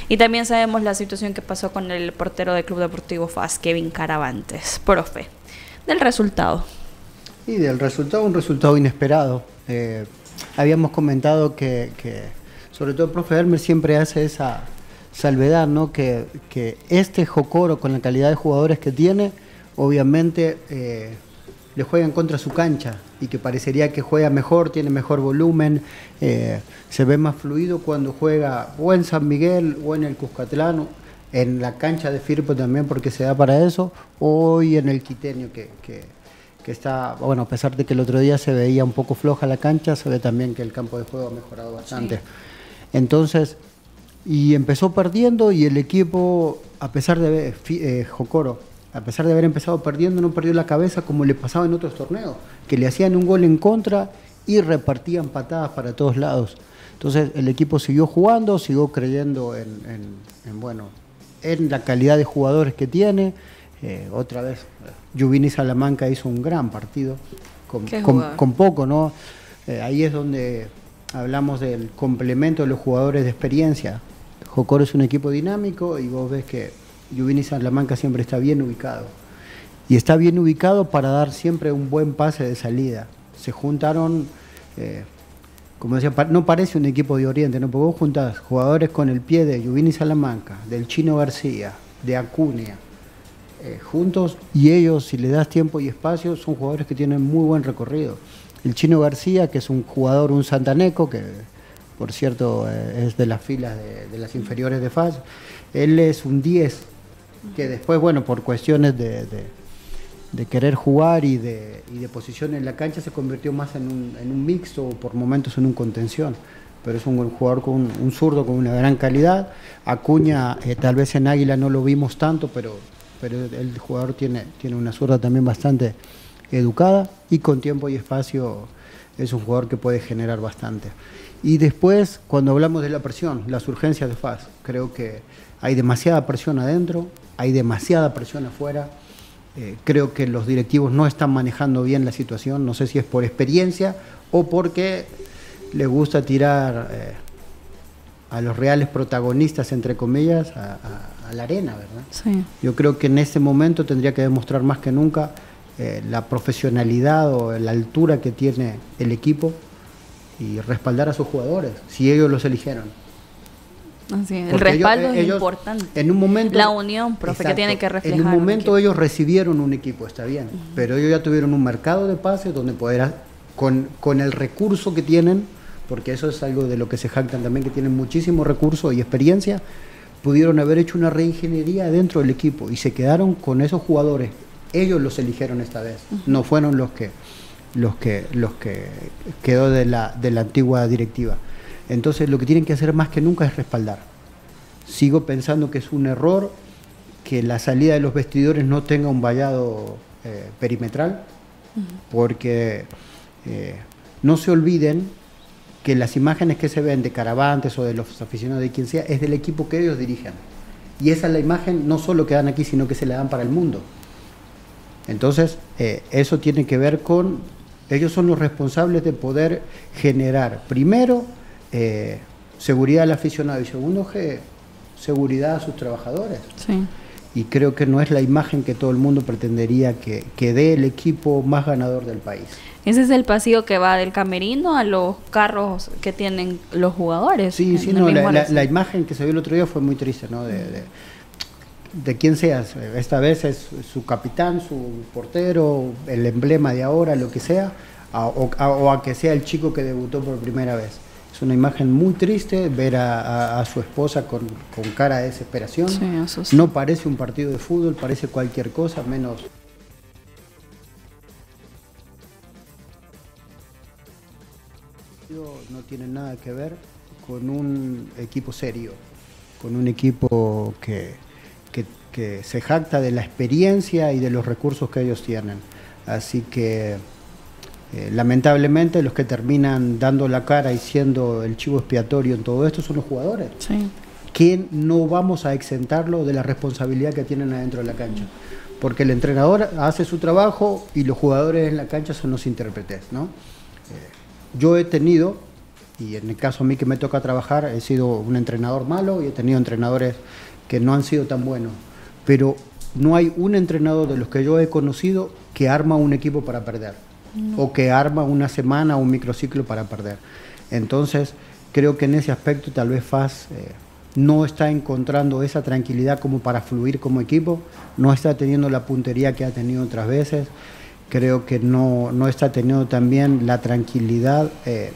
S2: Y también sabemos la situación que pasó con el portero del Club Deportivo FAS, Kevin Caravantes. Profe, del resultado.
S3: Y del resultado, un resultado inesperado. Eh, habíamos comentado que, sobre todo el profe Elmer siempre hace esa salvedad, ¿no? Que, este Jocoro, con la calidad de jugadores que tiene, obviamente eh, le juegan contra su cancha y que parecería que juega mejor, tiene mejor volumen, eh, se ve más fluido cuando juega o en San Miguel o en el Cuscatlán, en la cancha de Firpo también porque se da para eso, hoy en el Quiteño que, está, bueno, a pesar de que el otro día se veía un poco floja la cancha, se ve también que el campo de juego ha mejorado bastante. Entonces, y empezó perdiendo y el equipo, a pesar de eh, Jocoro, a pesar de haber empezado perdiendo, no perdió la cabeza como le pasaba en otros torneos, que le hacían un gol en contra y repartían patadas para todos lados. Entonces el equipo siguió jugando, siguió creyendo en, bueno, en la calidad de jugadores que tiene. Eh, otra vez, Juvini Salamanca hizo un gran partido, con, poco, ¿no? Eh, ahí es donde hablamos del complemento de los jugadores de experiencia. Jocoro es un equipo dinámico y vos ves que Yuvini Salamanca siempre está bien ubicado. Y está bien ubicado para dar siempre un buen pase de salida. Se juntaron, eh, como decía, no parece un equipo de Oriente, ¿no? Porque vos juntás jugadores con el pie de Yuvini Salamanca, del Chino García, de Acuña, eh, juntos, y ellos, si le das tiempo y espacio, son jugadores que tienen muy buen recorrido. El Chino García, que es un jugador, un santaneco, que por cierto eh, es de las filas de, de las inferiores de FAS, él es un 10 que después, bueno, por cuestiones de, querer jugar y de, posición en la cancha se convirtió más en un, en un mixto o por momentos en un contención. pero es un jugador con un zurdo con una gran calidad. Acuña, eh, tal vez en Águila no lo vimos tanto, pero, pero el jugador tiene, tiene una zurda también bastante educada y con tiempo y espacio es un jugador que puede generar bastante. Y después, cuando hablamos de la presión, las urgencias de FAS, creo que hay demasiada presión adentro, hay demasiada presión afuera. Eh, creo que los directivos no están manejando bien la situación, no sé si es por experiencia o porque les gusta tirar eh, a los reales protagonistas, entre comillas, a, la arena, ¿verdad? Yo creo que en este momento tendría que demostrar más que nunca eh, la profesionalidad o la altura que tiene el equipo y respaldar a sus jugadores, si ellos los eligieron.
S2: El respaldo es importante.
S3: En un momento,
S2: la unión, profe, que tiene que reflejar.
S3: En un momento ellos recibieron un equipo, está bien, pero ellos ya tuvieron un mercado de pases donde poder, con, con el recurso que tienen, porque eso es algo de lo que se jactan también, que tienen muchísimo recurso y experiencia, pudieron haber hecho una reingeniería dentro del equipo y se quedaron con esos jugadores ellos los eligieron esta vez, no fueron los que los que los que quedó de la, de la antigua directiva. Entonces lo que tienen que hacer más que nunca es respaldar. Sigo pensando que es un error que la salida de los vestidores no tenga un vallado eh, perimetral, porque eh, no se olviden que las imágenes que se ven de Caravantes o de los aficionados de quien sea es del equipo que ellos dirigen. Y esa es la imagen no solo que dan aquí, sino que se la dan para el mundo. Entonces, eh, eso tiene que ver con, ellos son los responsables de poder generar, primero, eh, seguridad al aficionado y segundo, seguridad a sus trabajadores. Y creo que no es la imagen que todo el mundo pretendería que, que dé el equipo más ganador del país.
S2: Ese es el pasillo que va del camerino a los carros que tienen los jugadores.
S3: Sí, sí, no, la, imagen que se vio el otro día fue muy triste, ¿no? de de quien seas. Esta vez es su capitán, su portero, el emblema de ahora, lo que sea, o, a, que sea el chico que debutó por primera vez. Es una imagen muy triste ver a, su esposa con, cara de desesperación. No parece un partido de fútbol, parece cualquier cosa menos. No tiene nada que ver con un equipo serio, con un equipo que, que, se jacta de la experiencia y de los recursos que ellos tienen. Así que eh, lamentablemente los que terminan dando la cara y siendo el chivo expiatorio en todo esto son los jugadores. Sí. Que no vamos a exentarlo de la responsabilidad que tienen adentro de la cancha. Porque el entrenador hace su trabajo y los jugadores en la cancha son los intérpretes. ¿no? Eh, yo he tenido, y en el caso a mí que me toca trabajar, he sido un entrenador malo y he tenido entrenadores que no han sido tan buenos, pero no hay un entrenador de los que yo he conocido que arma un equipo para perder o que arma una semana o un microciclo para perder. Entonces, creo que en ese aspecto tal vez FAS eh, no está encontrando esa tranquilidad como para fluir como equipo, no está teniendo la puntería que ha tenido otras veces, creo que no, no está teniendo también la tranquilidad eh,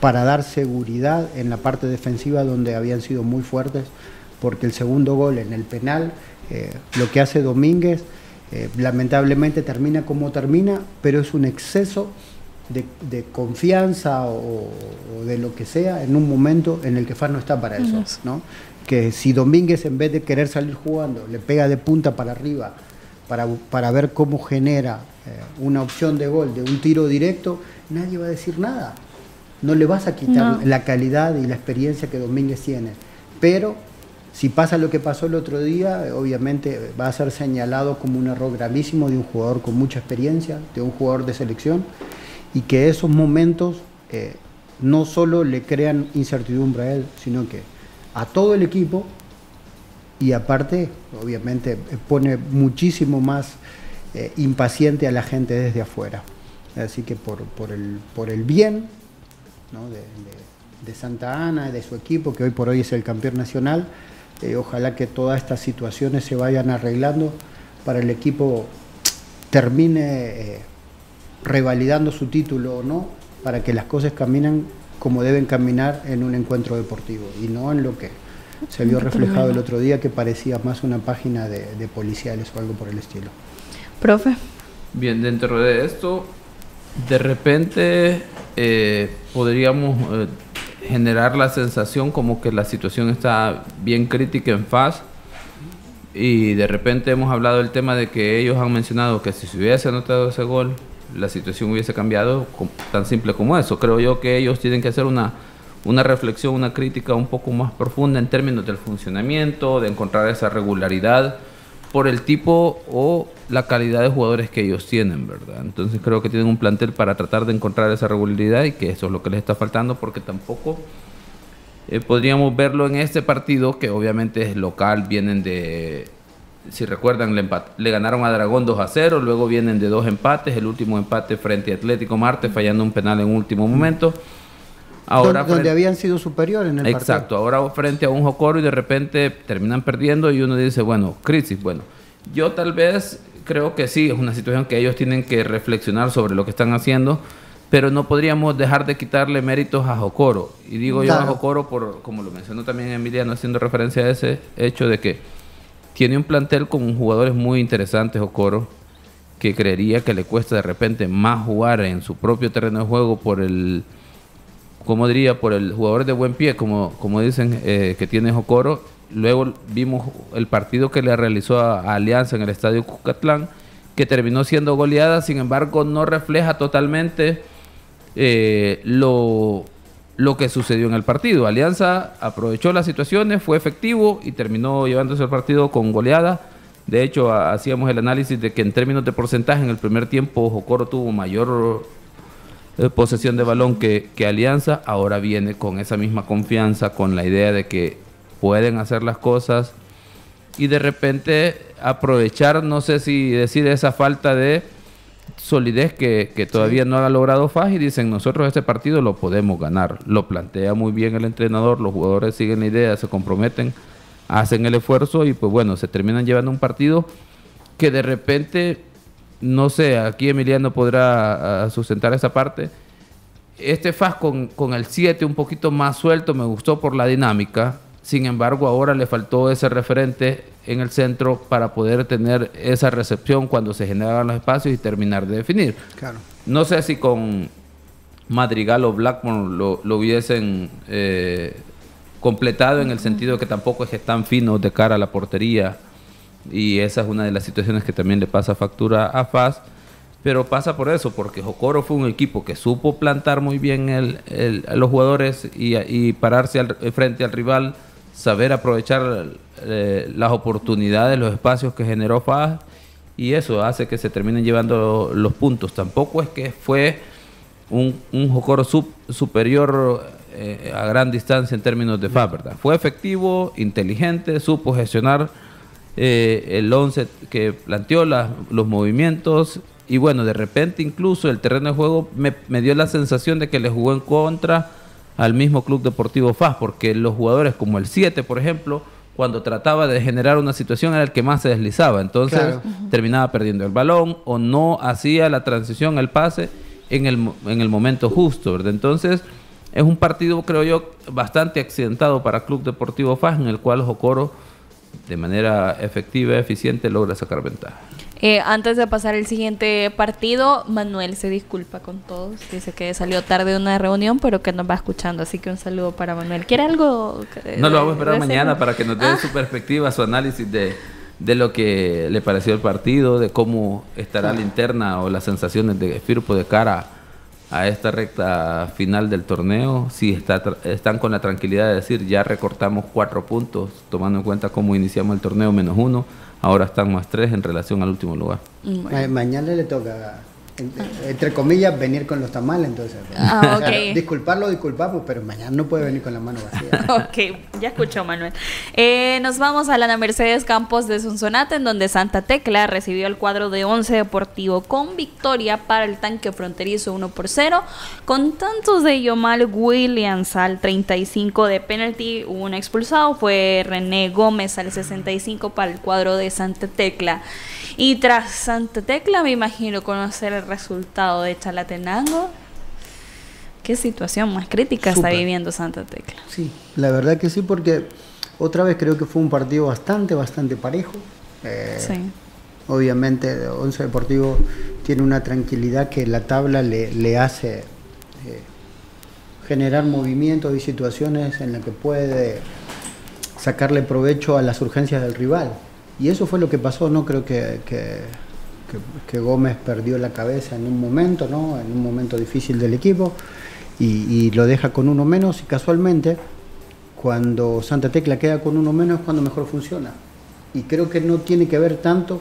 S3: para dar seguridad en la parte defensiva donde habían sido muy fuertes porque el segundo gol en el penal, eh, lo que hace Domínguez, eh, lamentablemente termina como termina, pero es un exceso de, confianza o, de lo que sea en un momento en el que Far no está para eso. ¿no? Que si Domínguez en vez de querer salir jugando le pega de punta para arriba para, para ver cómo genera eh, una opción de gol de un tiro directo, nadie va a decir nada. No le vas a quitar la calidad y la experiencia que Domínguez tiene. Pero si pasa lo que pasó el otro día, obviamente va a ser señalado como un error gravísimo de un jugador con mucha experiencia, de un jugador de selección, y que esos momentos eh, no solo le crean incertidumbre a él, sino que a todo el equipo, y aparte, obviamente, pone muchísimo más eh, impaciente a la gente desde afuera. Así que por, el, bien de, de Santa Ana, de su equipo, que hoy por hoy es el campeón nacional, eh, ojalá que todas estas situaciones se vayan arreglando para el equipo termine eh, revalidando su título o no, para que las cosas caminen como deben caminar en un encuentro deportivo y no en lo que se vio reflejado el otro día que parecía más una página de, policiales o algo por el estilo.
S2: Profe.
S4: Bien, dentro de esto, de repente eh, podríamos generar la sensación como que la situación está bien crítica en FAS y de repente hemos hablado del tema de que ellos han mencionado que si se hubiese anotado ese gol, la situación hubiese cambiado, tan simple como eso. Creo yo que ellos tienen que hacer una, una reflexión, una crítica un poco más profunda en términos del funcionamiento, de encontrar esa regularidad por el tipo o la calidad de jugadores que ellos tienen, ¿verdad? Entonces creo que tienen un plantel para tratar de encontrar esa regularidad y que eso es lo que les está faltando porque tampoco eh, podríamos verlo en este partido que obviamente es local, vienen de, si recuerdan, le, le, ganaron a Dragón 2 a 0, luego vienen de dos empates, el último empate frente a Atlético Marte fallando un penal en último momento.
S3: Ahora donde, habían sido superiores en el
S4: Exacto, ahora frente a un Jocoro y de repente terminan perdiendo y uno dice, bueno, crisis, bueno, yo tal vez creo que sí, es una situación que ellos tienen que reflexionar sobre lo que están haciendo, pero no podríamos dejar de quitarle méritos a Jocoro. Y digo yo a Jocoro, por, como lo mencionó también Emiliano, haciendo referencia a ese hecho de que tiene un plantel con jugadores muy interesantes, Jocoro, que creería que le cuesta de repente más jugar en su propio terreno de juego por el como diría, por el jugador de buen pie, como, como dicen eh, que tiene Jocoro. Luego vimos el partido que le realizó a, Alianza en el Estadio Cucatlán, que terminó siendo goleada, sin embargo no refleja totalmente eh, lo, lo que sucedió en el partido. Alianza aprovechó las situaciones, fue efectivo y terminó llevándose el partido con goleada. De hecho, hacíamos el análisis de que en términos de porcentaje en el primer tiempo Jocoro tuvo mayor eh, posesión de balón que, Alianza, ahora viene con esa misma confianza, con la idea de que pueden hacer las cosas y de repente aprovechar, no sé si decir esa falta de solidez que, todavía no ha logrado Faj y dicen nosotros este partido lo podemos ganar. Lo plantea muy bien el entrenador, los jugadores siguen la idea, se comprometen, hacen el esfuerzo y pues bueno, se terminan llevando un partido que de repente no sé, aquí Emiliano podrá sustentar esa parte. Este FAS con, con el 7 un poquito más suelto me gustó por la dinámica. Sin embargo, ahora le faltó ese referente en el centro para poder tener esa recepción cuando se generaban los espacios y terminar de definir. Claro. No sé si con Madrigal o Blackmore lo, lo hubiesen eh, completado en el sentido de que tampoco es que están finos de cara a la portería y esa es una de las situaciones que también le pasa factura a FAS. Pero pasa por eso, porque Jocoro fue un equipo que supo plantar muy bien el, a los jugadores y, pararse frente al rival, saber aprovechar eh, las oportunidades, los espacios que generó FAS y eso hace que se terminen llevando los puntos. Tampoco es que fue un, un superior eh, a gran distancia en términos de FAS, ¿verdad? Fue efectivo, inteligente, supo gestionar eh, el 11 que planteó los movimientos y bueno, de repente incluso el terreno de juego me, dio la sensación de que le jugó en contra al mismo Club Deportivo FAS, porque los jugadores como el 7, por ejemplo, cuando trataba de generar una situación era el que más se deslizaba, entonces terminaba perdiendo el balón o no hacía la transición, el pase en el, en el momento justo, ¿verdad? Entonces es un partido, creo yo, bastante accidentado para Club Deportivo FAS, en el cual Jocoro de manera efectiva, eficiente, logra sacar ventaja.
S2: Eh, antes de pasar el siguiente partido, Manuel se disculpa con todos. Dice que salió tarde de una reunión, pero que nos va escuchando. Así que un saludo para Manuel. ¿Quiere algo?
S4: no, lo vamos a esperar mañana para que nos dé ah. su perspectiva, su análisis de, de, lo que le pareció el partido, de cómo estará la interna o las sensaciones de Firpo de cara a esta recta final del torneo, si está, están con la tranquilidad de decir ya recortamos cuatro puntos, tomando en cuenta cómo iniciamos el torneo menos uno, ahora están más tres en relación al último lugar.
S3: mañana le toca entre comillas, venir con los tamales, entonces. Ah, disculparlo, disculpamos, pero mañana no puede venir con la mano vacía.
S2: ok, ya escuchó Manuel. Eh, nos vamos a la Mercedes Campos de Sonsonate, en donde Santa Tecla recibió el cuadro de 11 Deportivo con victoria para el tanque fronterizo 1 por 0, con tantos de Yomal Williams al 35 de penalty, hubo un expulsado, fue René Gómez al 65 para el cuadro de Santa Tecla. Y tras Santa Tecla, me imagino conocer el resultado de Chalatenango. Qué situación más crítica está viviendo Santa Tecla.
S3: Sí, la verdad que sí, porque otra vez creo que fue un partido bastante, bastante parejo. Eh, sí. Obviamente, Once Deportivo tiene una tranquilidad que la tabla le, le hace eh, generar movimientos y situaciones en las que puede sacarle provecho a las urgencias del rival. Y eso fue lo que pasó, no creo que, que, Gómez perdió la cabeza en un momento, ¿no? en un momento difícil del equipo, y, lo deja con uno menos y casualmente cuando Santa Tecla queda con uno menos es cuando mejor funciona. Y creo que no tiene que ver tanto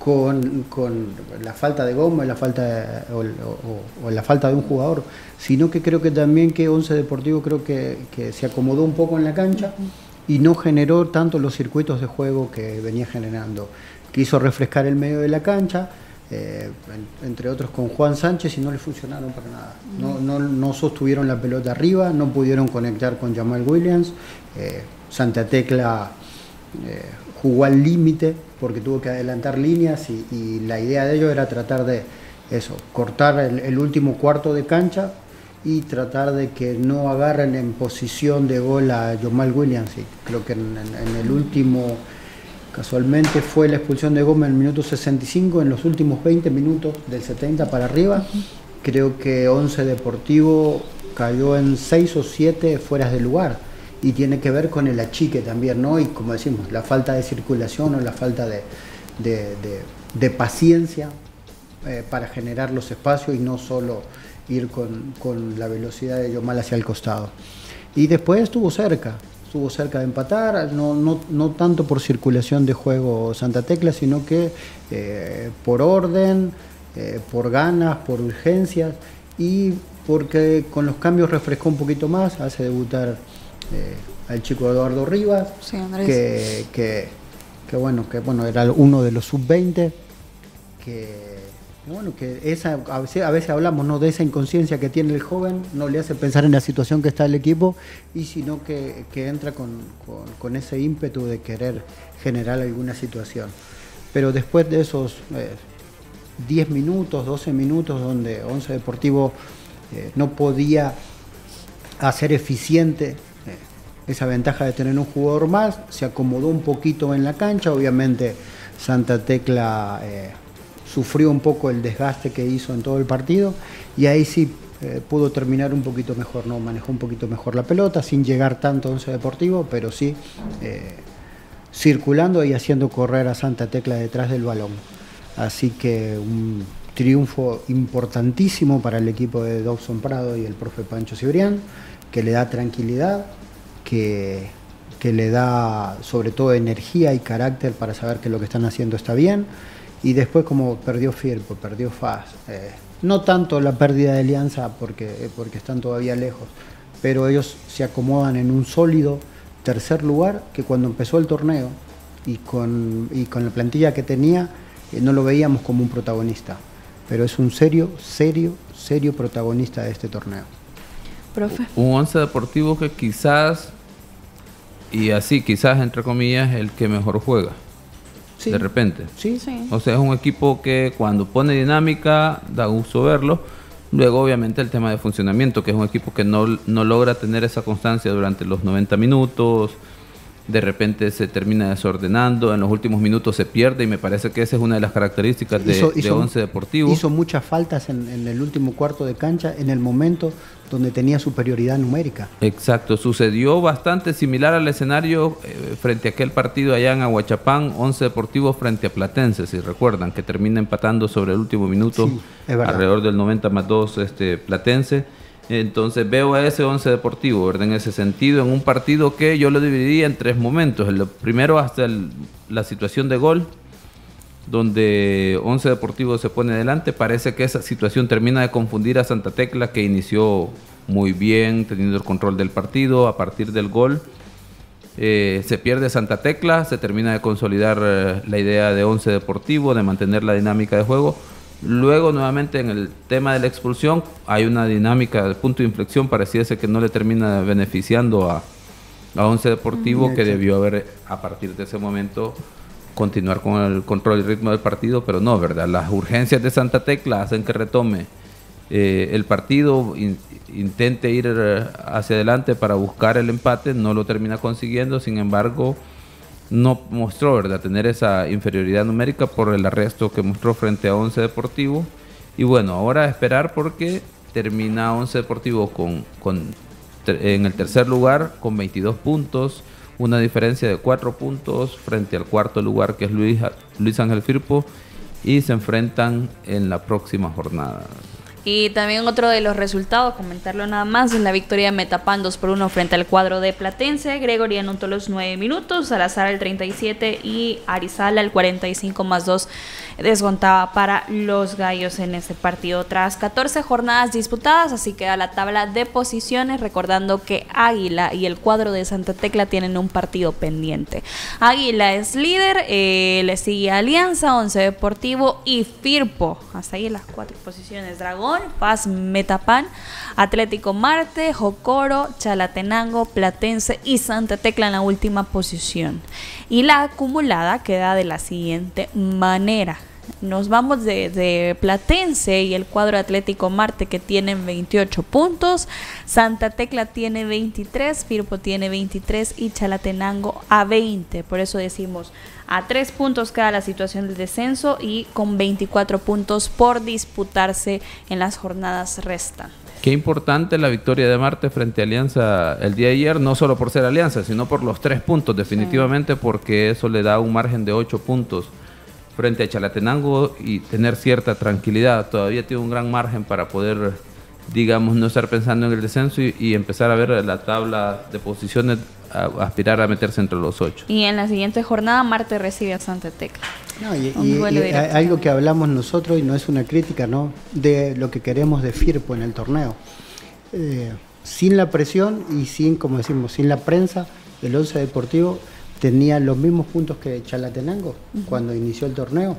S3: con, con la falta de goma la falta o la falta de un jugador, sino que creo que también que Once Deportivo creo que, que se acomodó un poco en la cancha y no generó tanto los circuitos de juego que venía generando. Quiso refrescar el medio de la cancha, eh, en- entre otros con Juan Sánchez y no le funcionaron para nada. No, no, no sostuvieron la pelota arriba, no pudieron conectar con Jamal Williams. eh, Santa Tecla eh, jugó al límite porque tuvo que adelantar líneas y, la idea de ellos era tratar de eso, cortar el último cuarto de cancha y tratar de que no agarren en posición de gol a Jamal Williams. Creo que en, el último, casualmente fue la expulsión de Gómez en el minuto 65, en los últimos 20 minutos del 70 para arriba. Creo que 11 Deportivo cayó en 6 o 7 fueras de lugar y tiene que ver con el achique también, ¿no? Y como decimos, la falta de circulación o la falta de, de- de- de paciencia eh, para generar los espacios y no solo ir con, con la velocidad de Yomal hacia el costado. Y después estuvo cerca, estuvo cerca de empatar, no, no, no tanto por circulación de juego Santa Tecla, sino que eh, por orden, eh, por ganas, por urgencias y porque con los cambios refrescó un poquito más, hace debutar eh, al chico Eduardo Rivas,
S2: Sí,
S3: que, que, que bueno, que bueno, era uno de los sub-20, que que bueno, que esa, a veces, a veces hablamos ¿no? de esa inconsciencia que tiene el joven, no le hace pensar en la situación que está el equipo, y sino que, entra con ese ímpetu de querer generar alguna situación. Pero después de esos eh, 10 minutos, 12 minutos, donde Once Deportivo eh, no podía hacer eficiente eh, esa ventaja de tener un jugador más, se acomodó un poquito en la cancha, obviamente Santa Tecla eh, sufrió un poco el desgaste que hizo en todo el partido y ahí sí eh, pudo terminar un poquito mejor, no manejó un poquito mejor la pelota sin llegar tanto a Once Deportivo, pero sí eh, circulando y haciendo correr a Santa Tecla detrás del balón. Así que un triunfo importantísimo para el equipo de Dobson Prado y el profe Pancho Cibrián, que le da tranquilidad, que, que le da sobre todo energía y carácter para saber que lo que están haciendo está bien. Y después como perdió Firpo, perdió Faz, eh, no tanto la pérdida de Alianza porque, porque están todavía lejos, pero ellos se acomodan en un sólido tercer lugar que cuando empezó el torneo y con, y con la plantilla que tenía eh, no lo veíamos como un protagonista, pero es un serio, serio, serio protagonista de este torneo.
S2: Profe.
S4: Un once deportivo que quizás, y así quizás entre comillas, el que mejor juega.
S3: Sí.
S4: De repente.
S3: Sí,
S2: Sí.
S4: O sea, es un equipo que cuando pone dinámica, da gusto verlo. Luego, obviamente, el tema de funcionamiento, que es un equipo que no, no logra tener esa constancia durante los 90 minutos. De repente se termina desordenando, en los últimos minutos se pierde y me parece que esa es una de las características de,
S3: Hizo-
S4: de
S3: hizo-
S4: Once Deportivo.
S3: Hizo muchas faltas en, en el último cuarto de cancha en el momento donde tenía superioridad numérica.
S4: Exacto, sucedió bastante similar al escenario eh, frente a aquel partido allá en Aguachapán, Once Deportivo frente a Platense, si recuerdan, que termina empatando sobre el último minuto,
S3: Sí,
S4: alrededor del 90 más 2 este, Platense. Entonces veo a ese Once Deportivo, ¿verdad? En ese sentido, en un partido que yo lo dividía en tres momentos. El primero hasta el- la situación de gol, donde Once Deportivo se pone delante. Parece que esa situación termina de confundir a Santa Tecla, que inició muy bien, teniendo el control del partido. A partir del gol, eh, se pierde Santa Tecla, se termina de consolidar eh, la idea de Once Deportivo, de mantener la dinámica de juego. Luego, nuevamente, en el tema de la expulsión, hay una dinámica de punto de inflexión, pareciese que no le termina beneficiando a, a Once Deportivo,
S3: Mm,
S4: que debió haber, a partir de ese momento, continuar con el control y ritmo del partido, pero no, ¿verdad? Las urgencias de Santa Tecla hacen que retome eh, el partido, in- intente ir eh, hacia adelante para buscar el empate, no lo termina consiguiendo, sin embargo, no mostró, ¿verdad?, tener esa inferioridad numérica por el arresto que mostró frente a Once Deportivo. Y bueno, ahora esperar porque termina Once Deportivo con, en el tercer lugar con 22 puntos, una diferencia de 4 puntos frente al cuarto lugar que es Luis, Luis Ángel Firpo y se enfrentan en la próxima jornada.
S2: Y también otro de los resultados, comentarlo nada más, es la victoria de Metapan 2 por 1 frente al cuadro de Platense. Gregory anotó los 9 minutos, Salazar al 37 y Arizala al 45 más 2 descontaba para los gallos en este partido. Tras 14 jornadas disputadas, así queda la tabla de posiciones, recordando que Águila y el cuadro de Santa Tecla tienen un partido pendiente. Águila es líder, eh, le sigue Alianza, Once Deportivo y Firpo. Hasta ahí las cuatro posiciones. Dragón, Paz, Metapan, Atlético Marte, Jocoro, Chalatenango, Platense y Santa Tecla en la última posición. Y la acumulada queda de la siguiente manera. Nos vamos de, Platense y el cuadro Atlético Marte que tienen 28 puntos. Santa Tecla tiene 23, Firpo tiene 23 y Chalatenango a 20. Por eso decimos a 3 puntos queda la situación del descenso y con 24 puntos por disputarse en las jornadas restantes.
S4: Qué importante la victoria de Marte frente a Alianza el día de ayer, no solo por ser Alianza, sino por los tres puntos, definitivamente, porque eso le da un margen de ocho puntos frente a Chalatenango y tener cierta tranquilidad. Todavía tiene un gran margen para poder, digamos, no estar pensando en el descenso y, empezar a ver la tabla de posiciones, aspirar a meterse entre los ocho.
S2: Y en la siguiente jornada, Marte recibe a Santa Tecla.
S3: No, y, algo que hablamos nosotros, y no es una crítica, ¿no? De lo que queremos de Firpo en el torneo. Eh, sin la presión y sin, como decimos, sin la prensa, el Once Deportivo tenía los mismos puntos que Chalatenango cuando inició el torneo.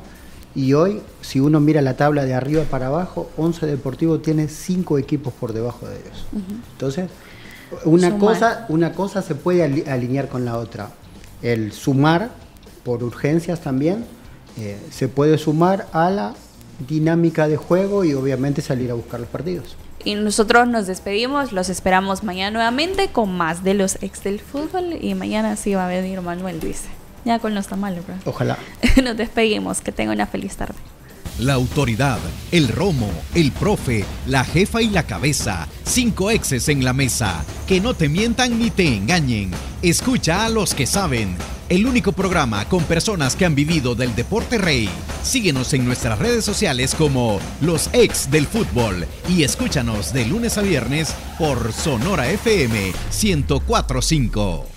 S3: Y hoy, si uno mira la tabla de arriba para abajo, Once Deportivo tiene cinco equipos por debajo de ellos. Entonces, una cosa, una cosa se puede alinear con la otra. El sumar por urgencias también eh, se puede sumar a la dinámica de juego y obviamente salir a buscar los partidos.
S2: Y nosotros nos despedimos, los esperamos mañana nuevamente con más de los ex del fútbol y mañana sí va a venir Manuel, dice. Ya con los tamales, bro.
S3: Ojalá.
S2: nos despedimos, que tenga una feliz tarde.
S1: La autoridad, el romo, el profe, la jefa y la cabeza. Cinco exes en la mesa. Que no te mientan ni te engañen. Escucha a los que saben. El único programa con personas que han vivido del deporte rey. Síguenos en nuestras redes sociales como Los Ex del Fútbol y escúchanos de lunes a viernes por Sonora FM 1045.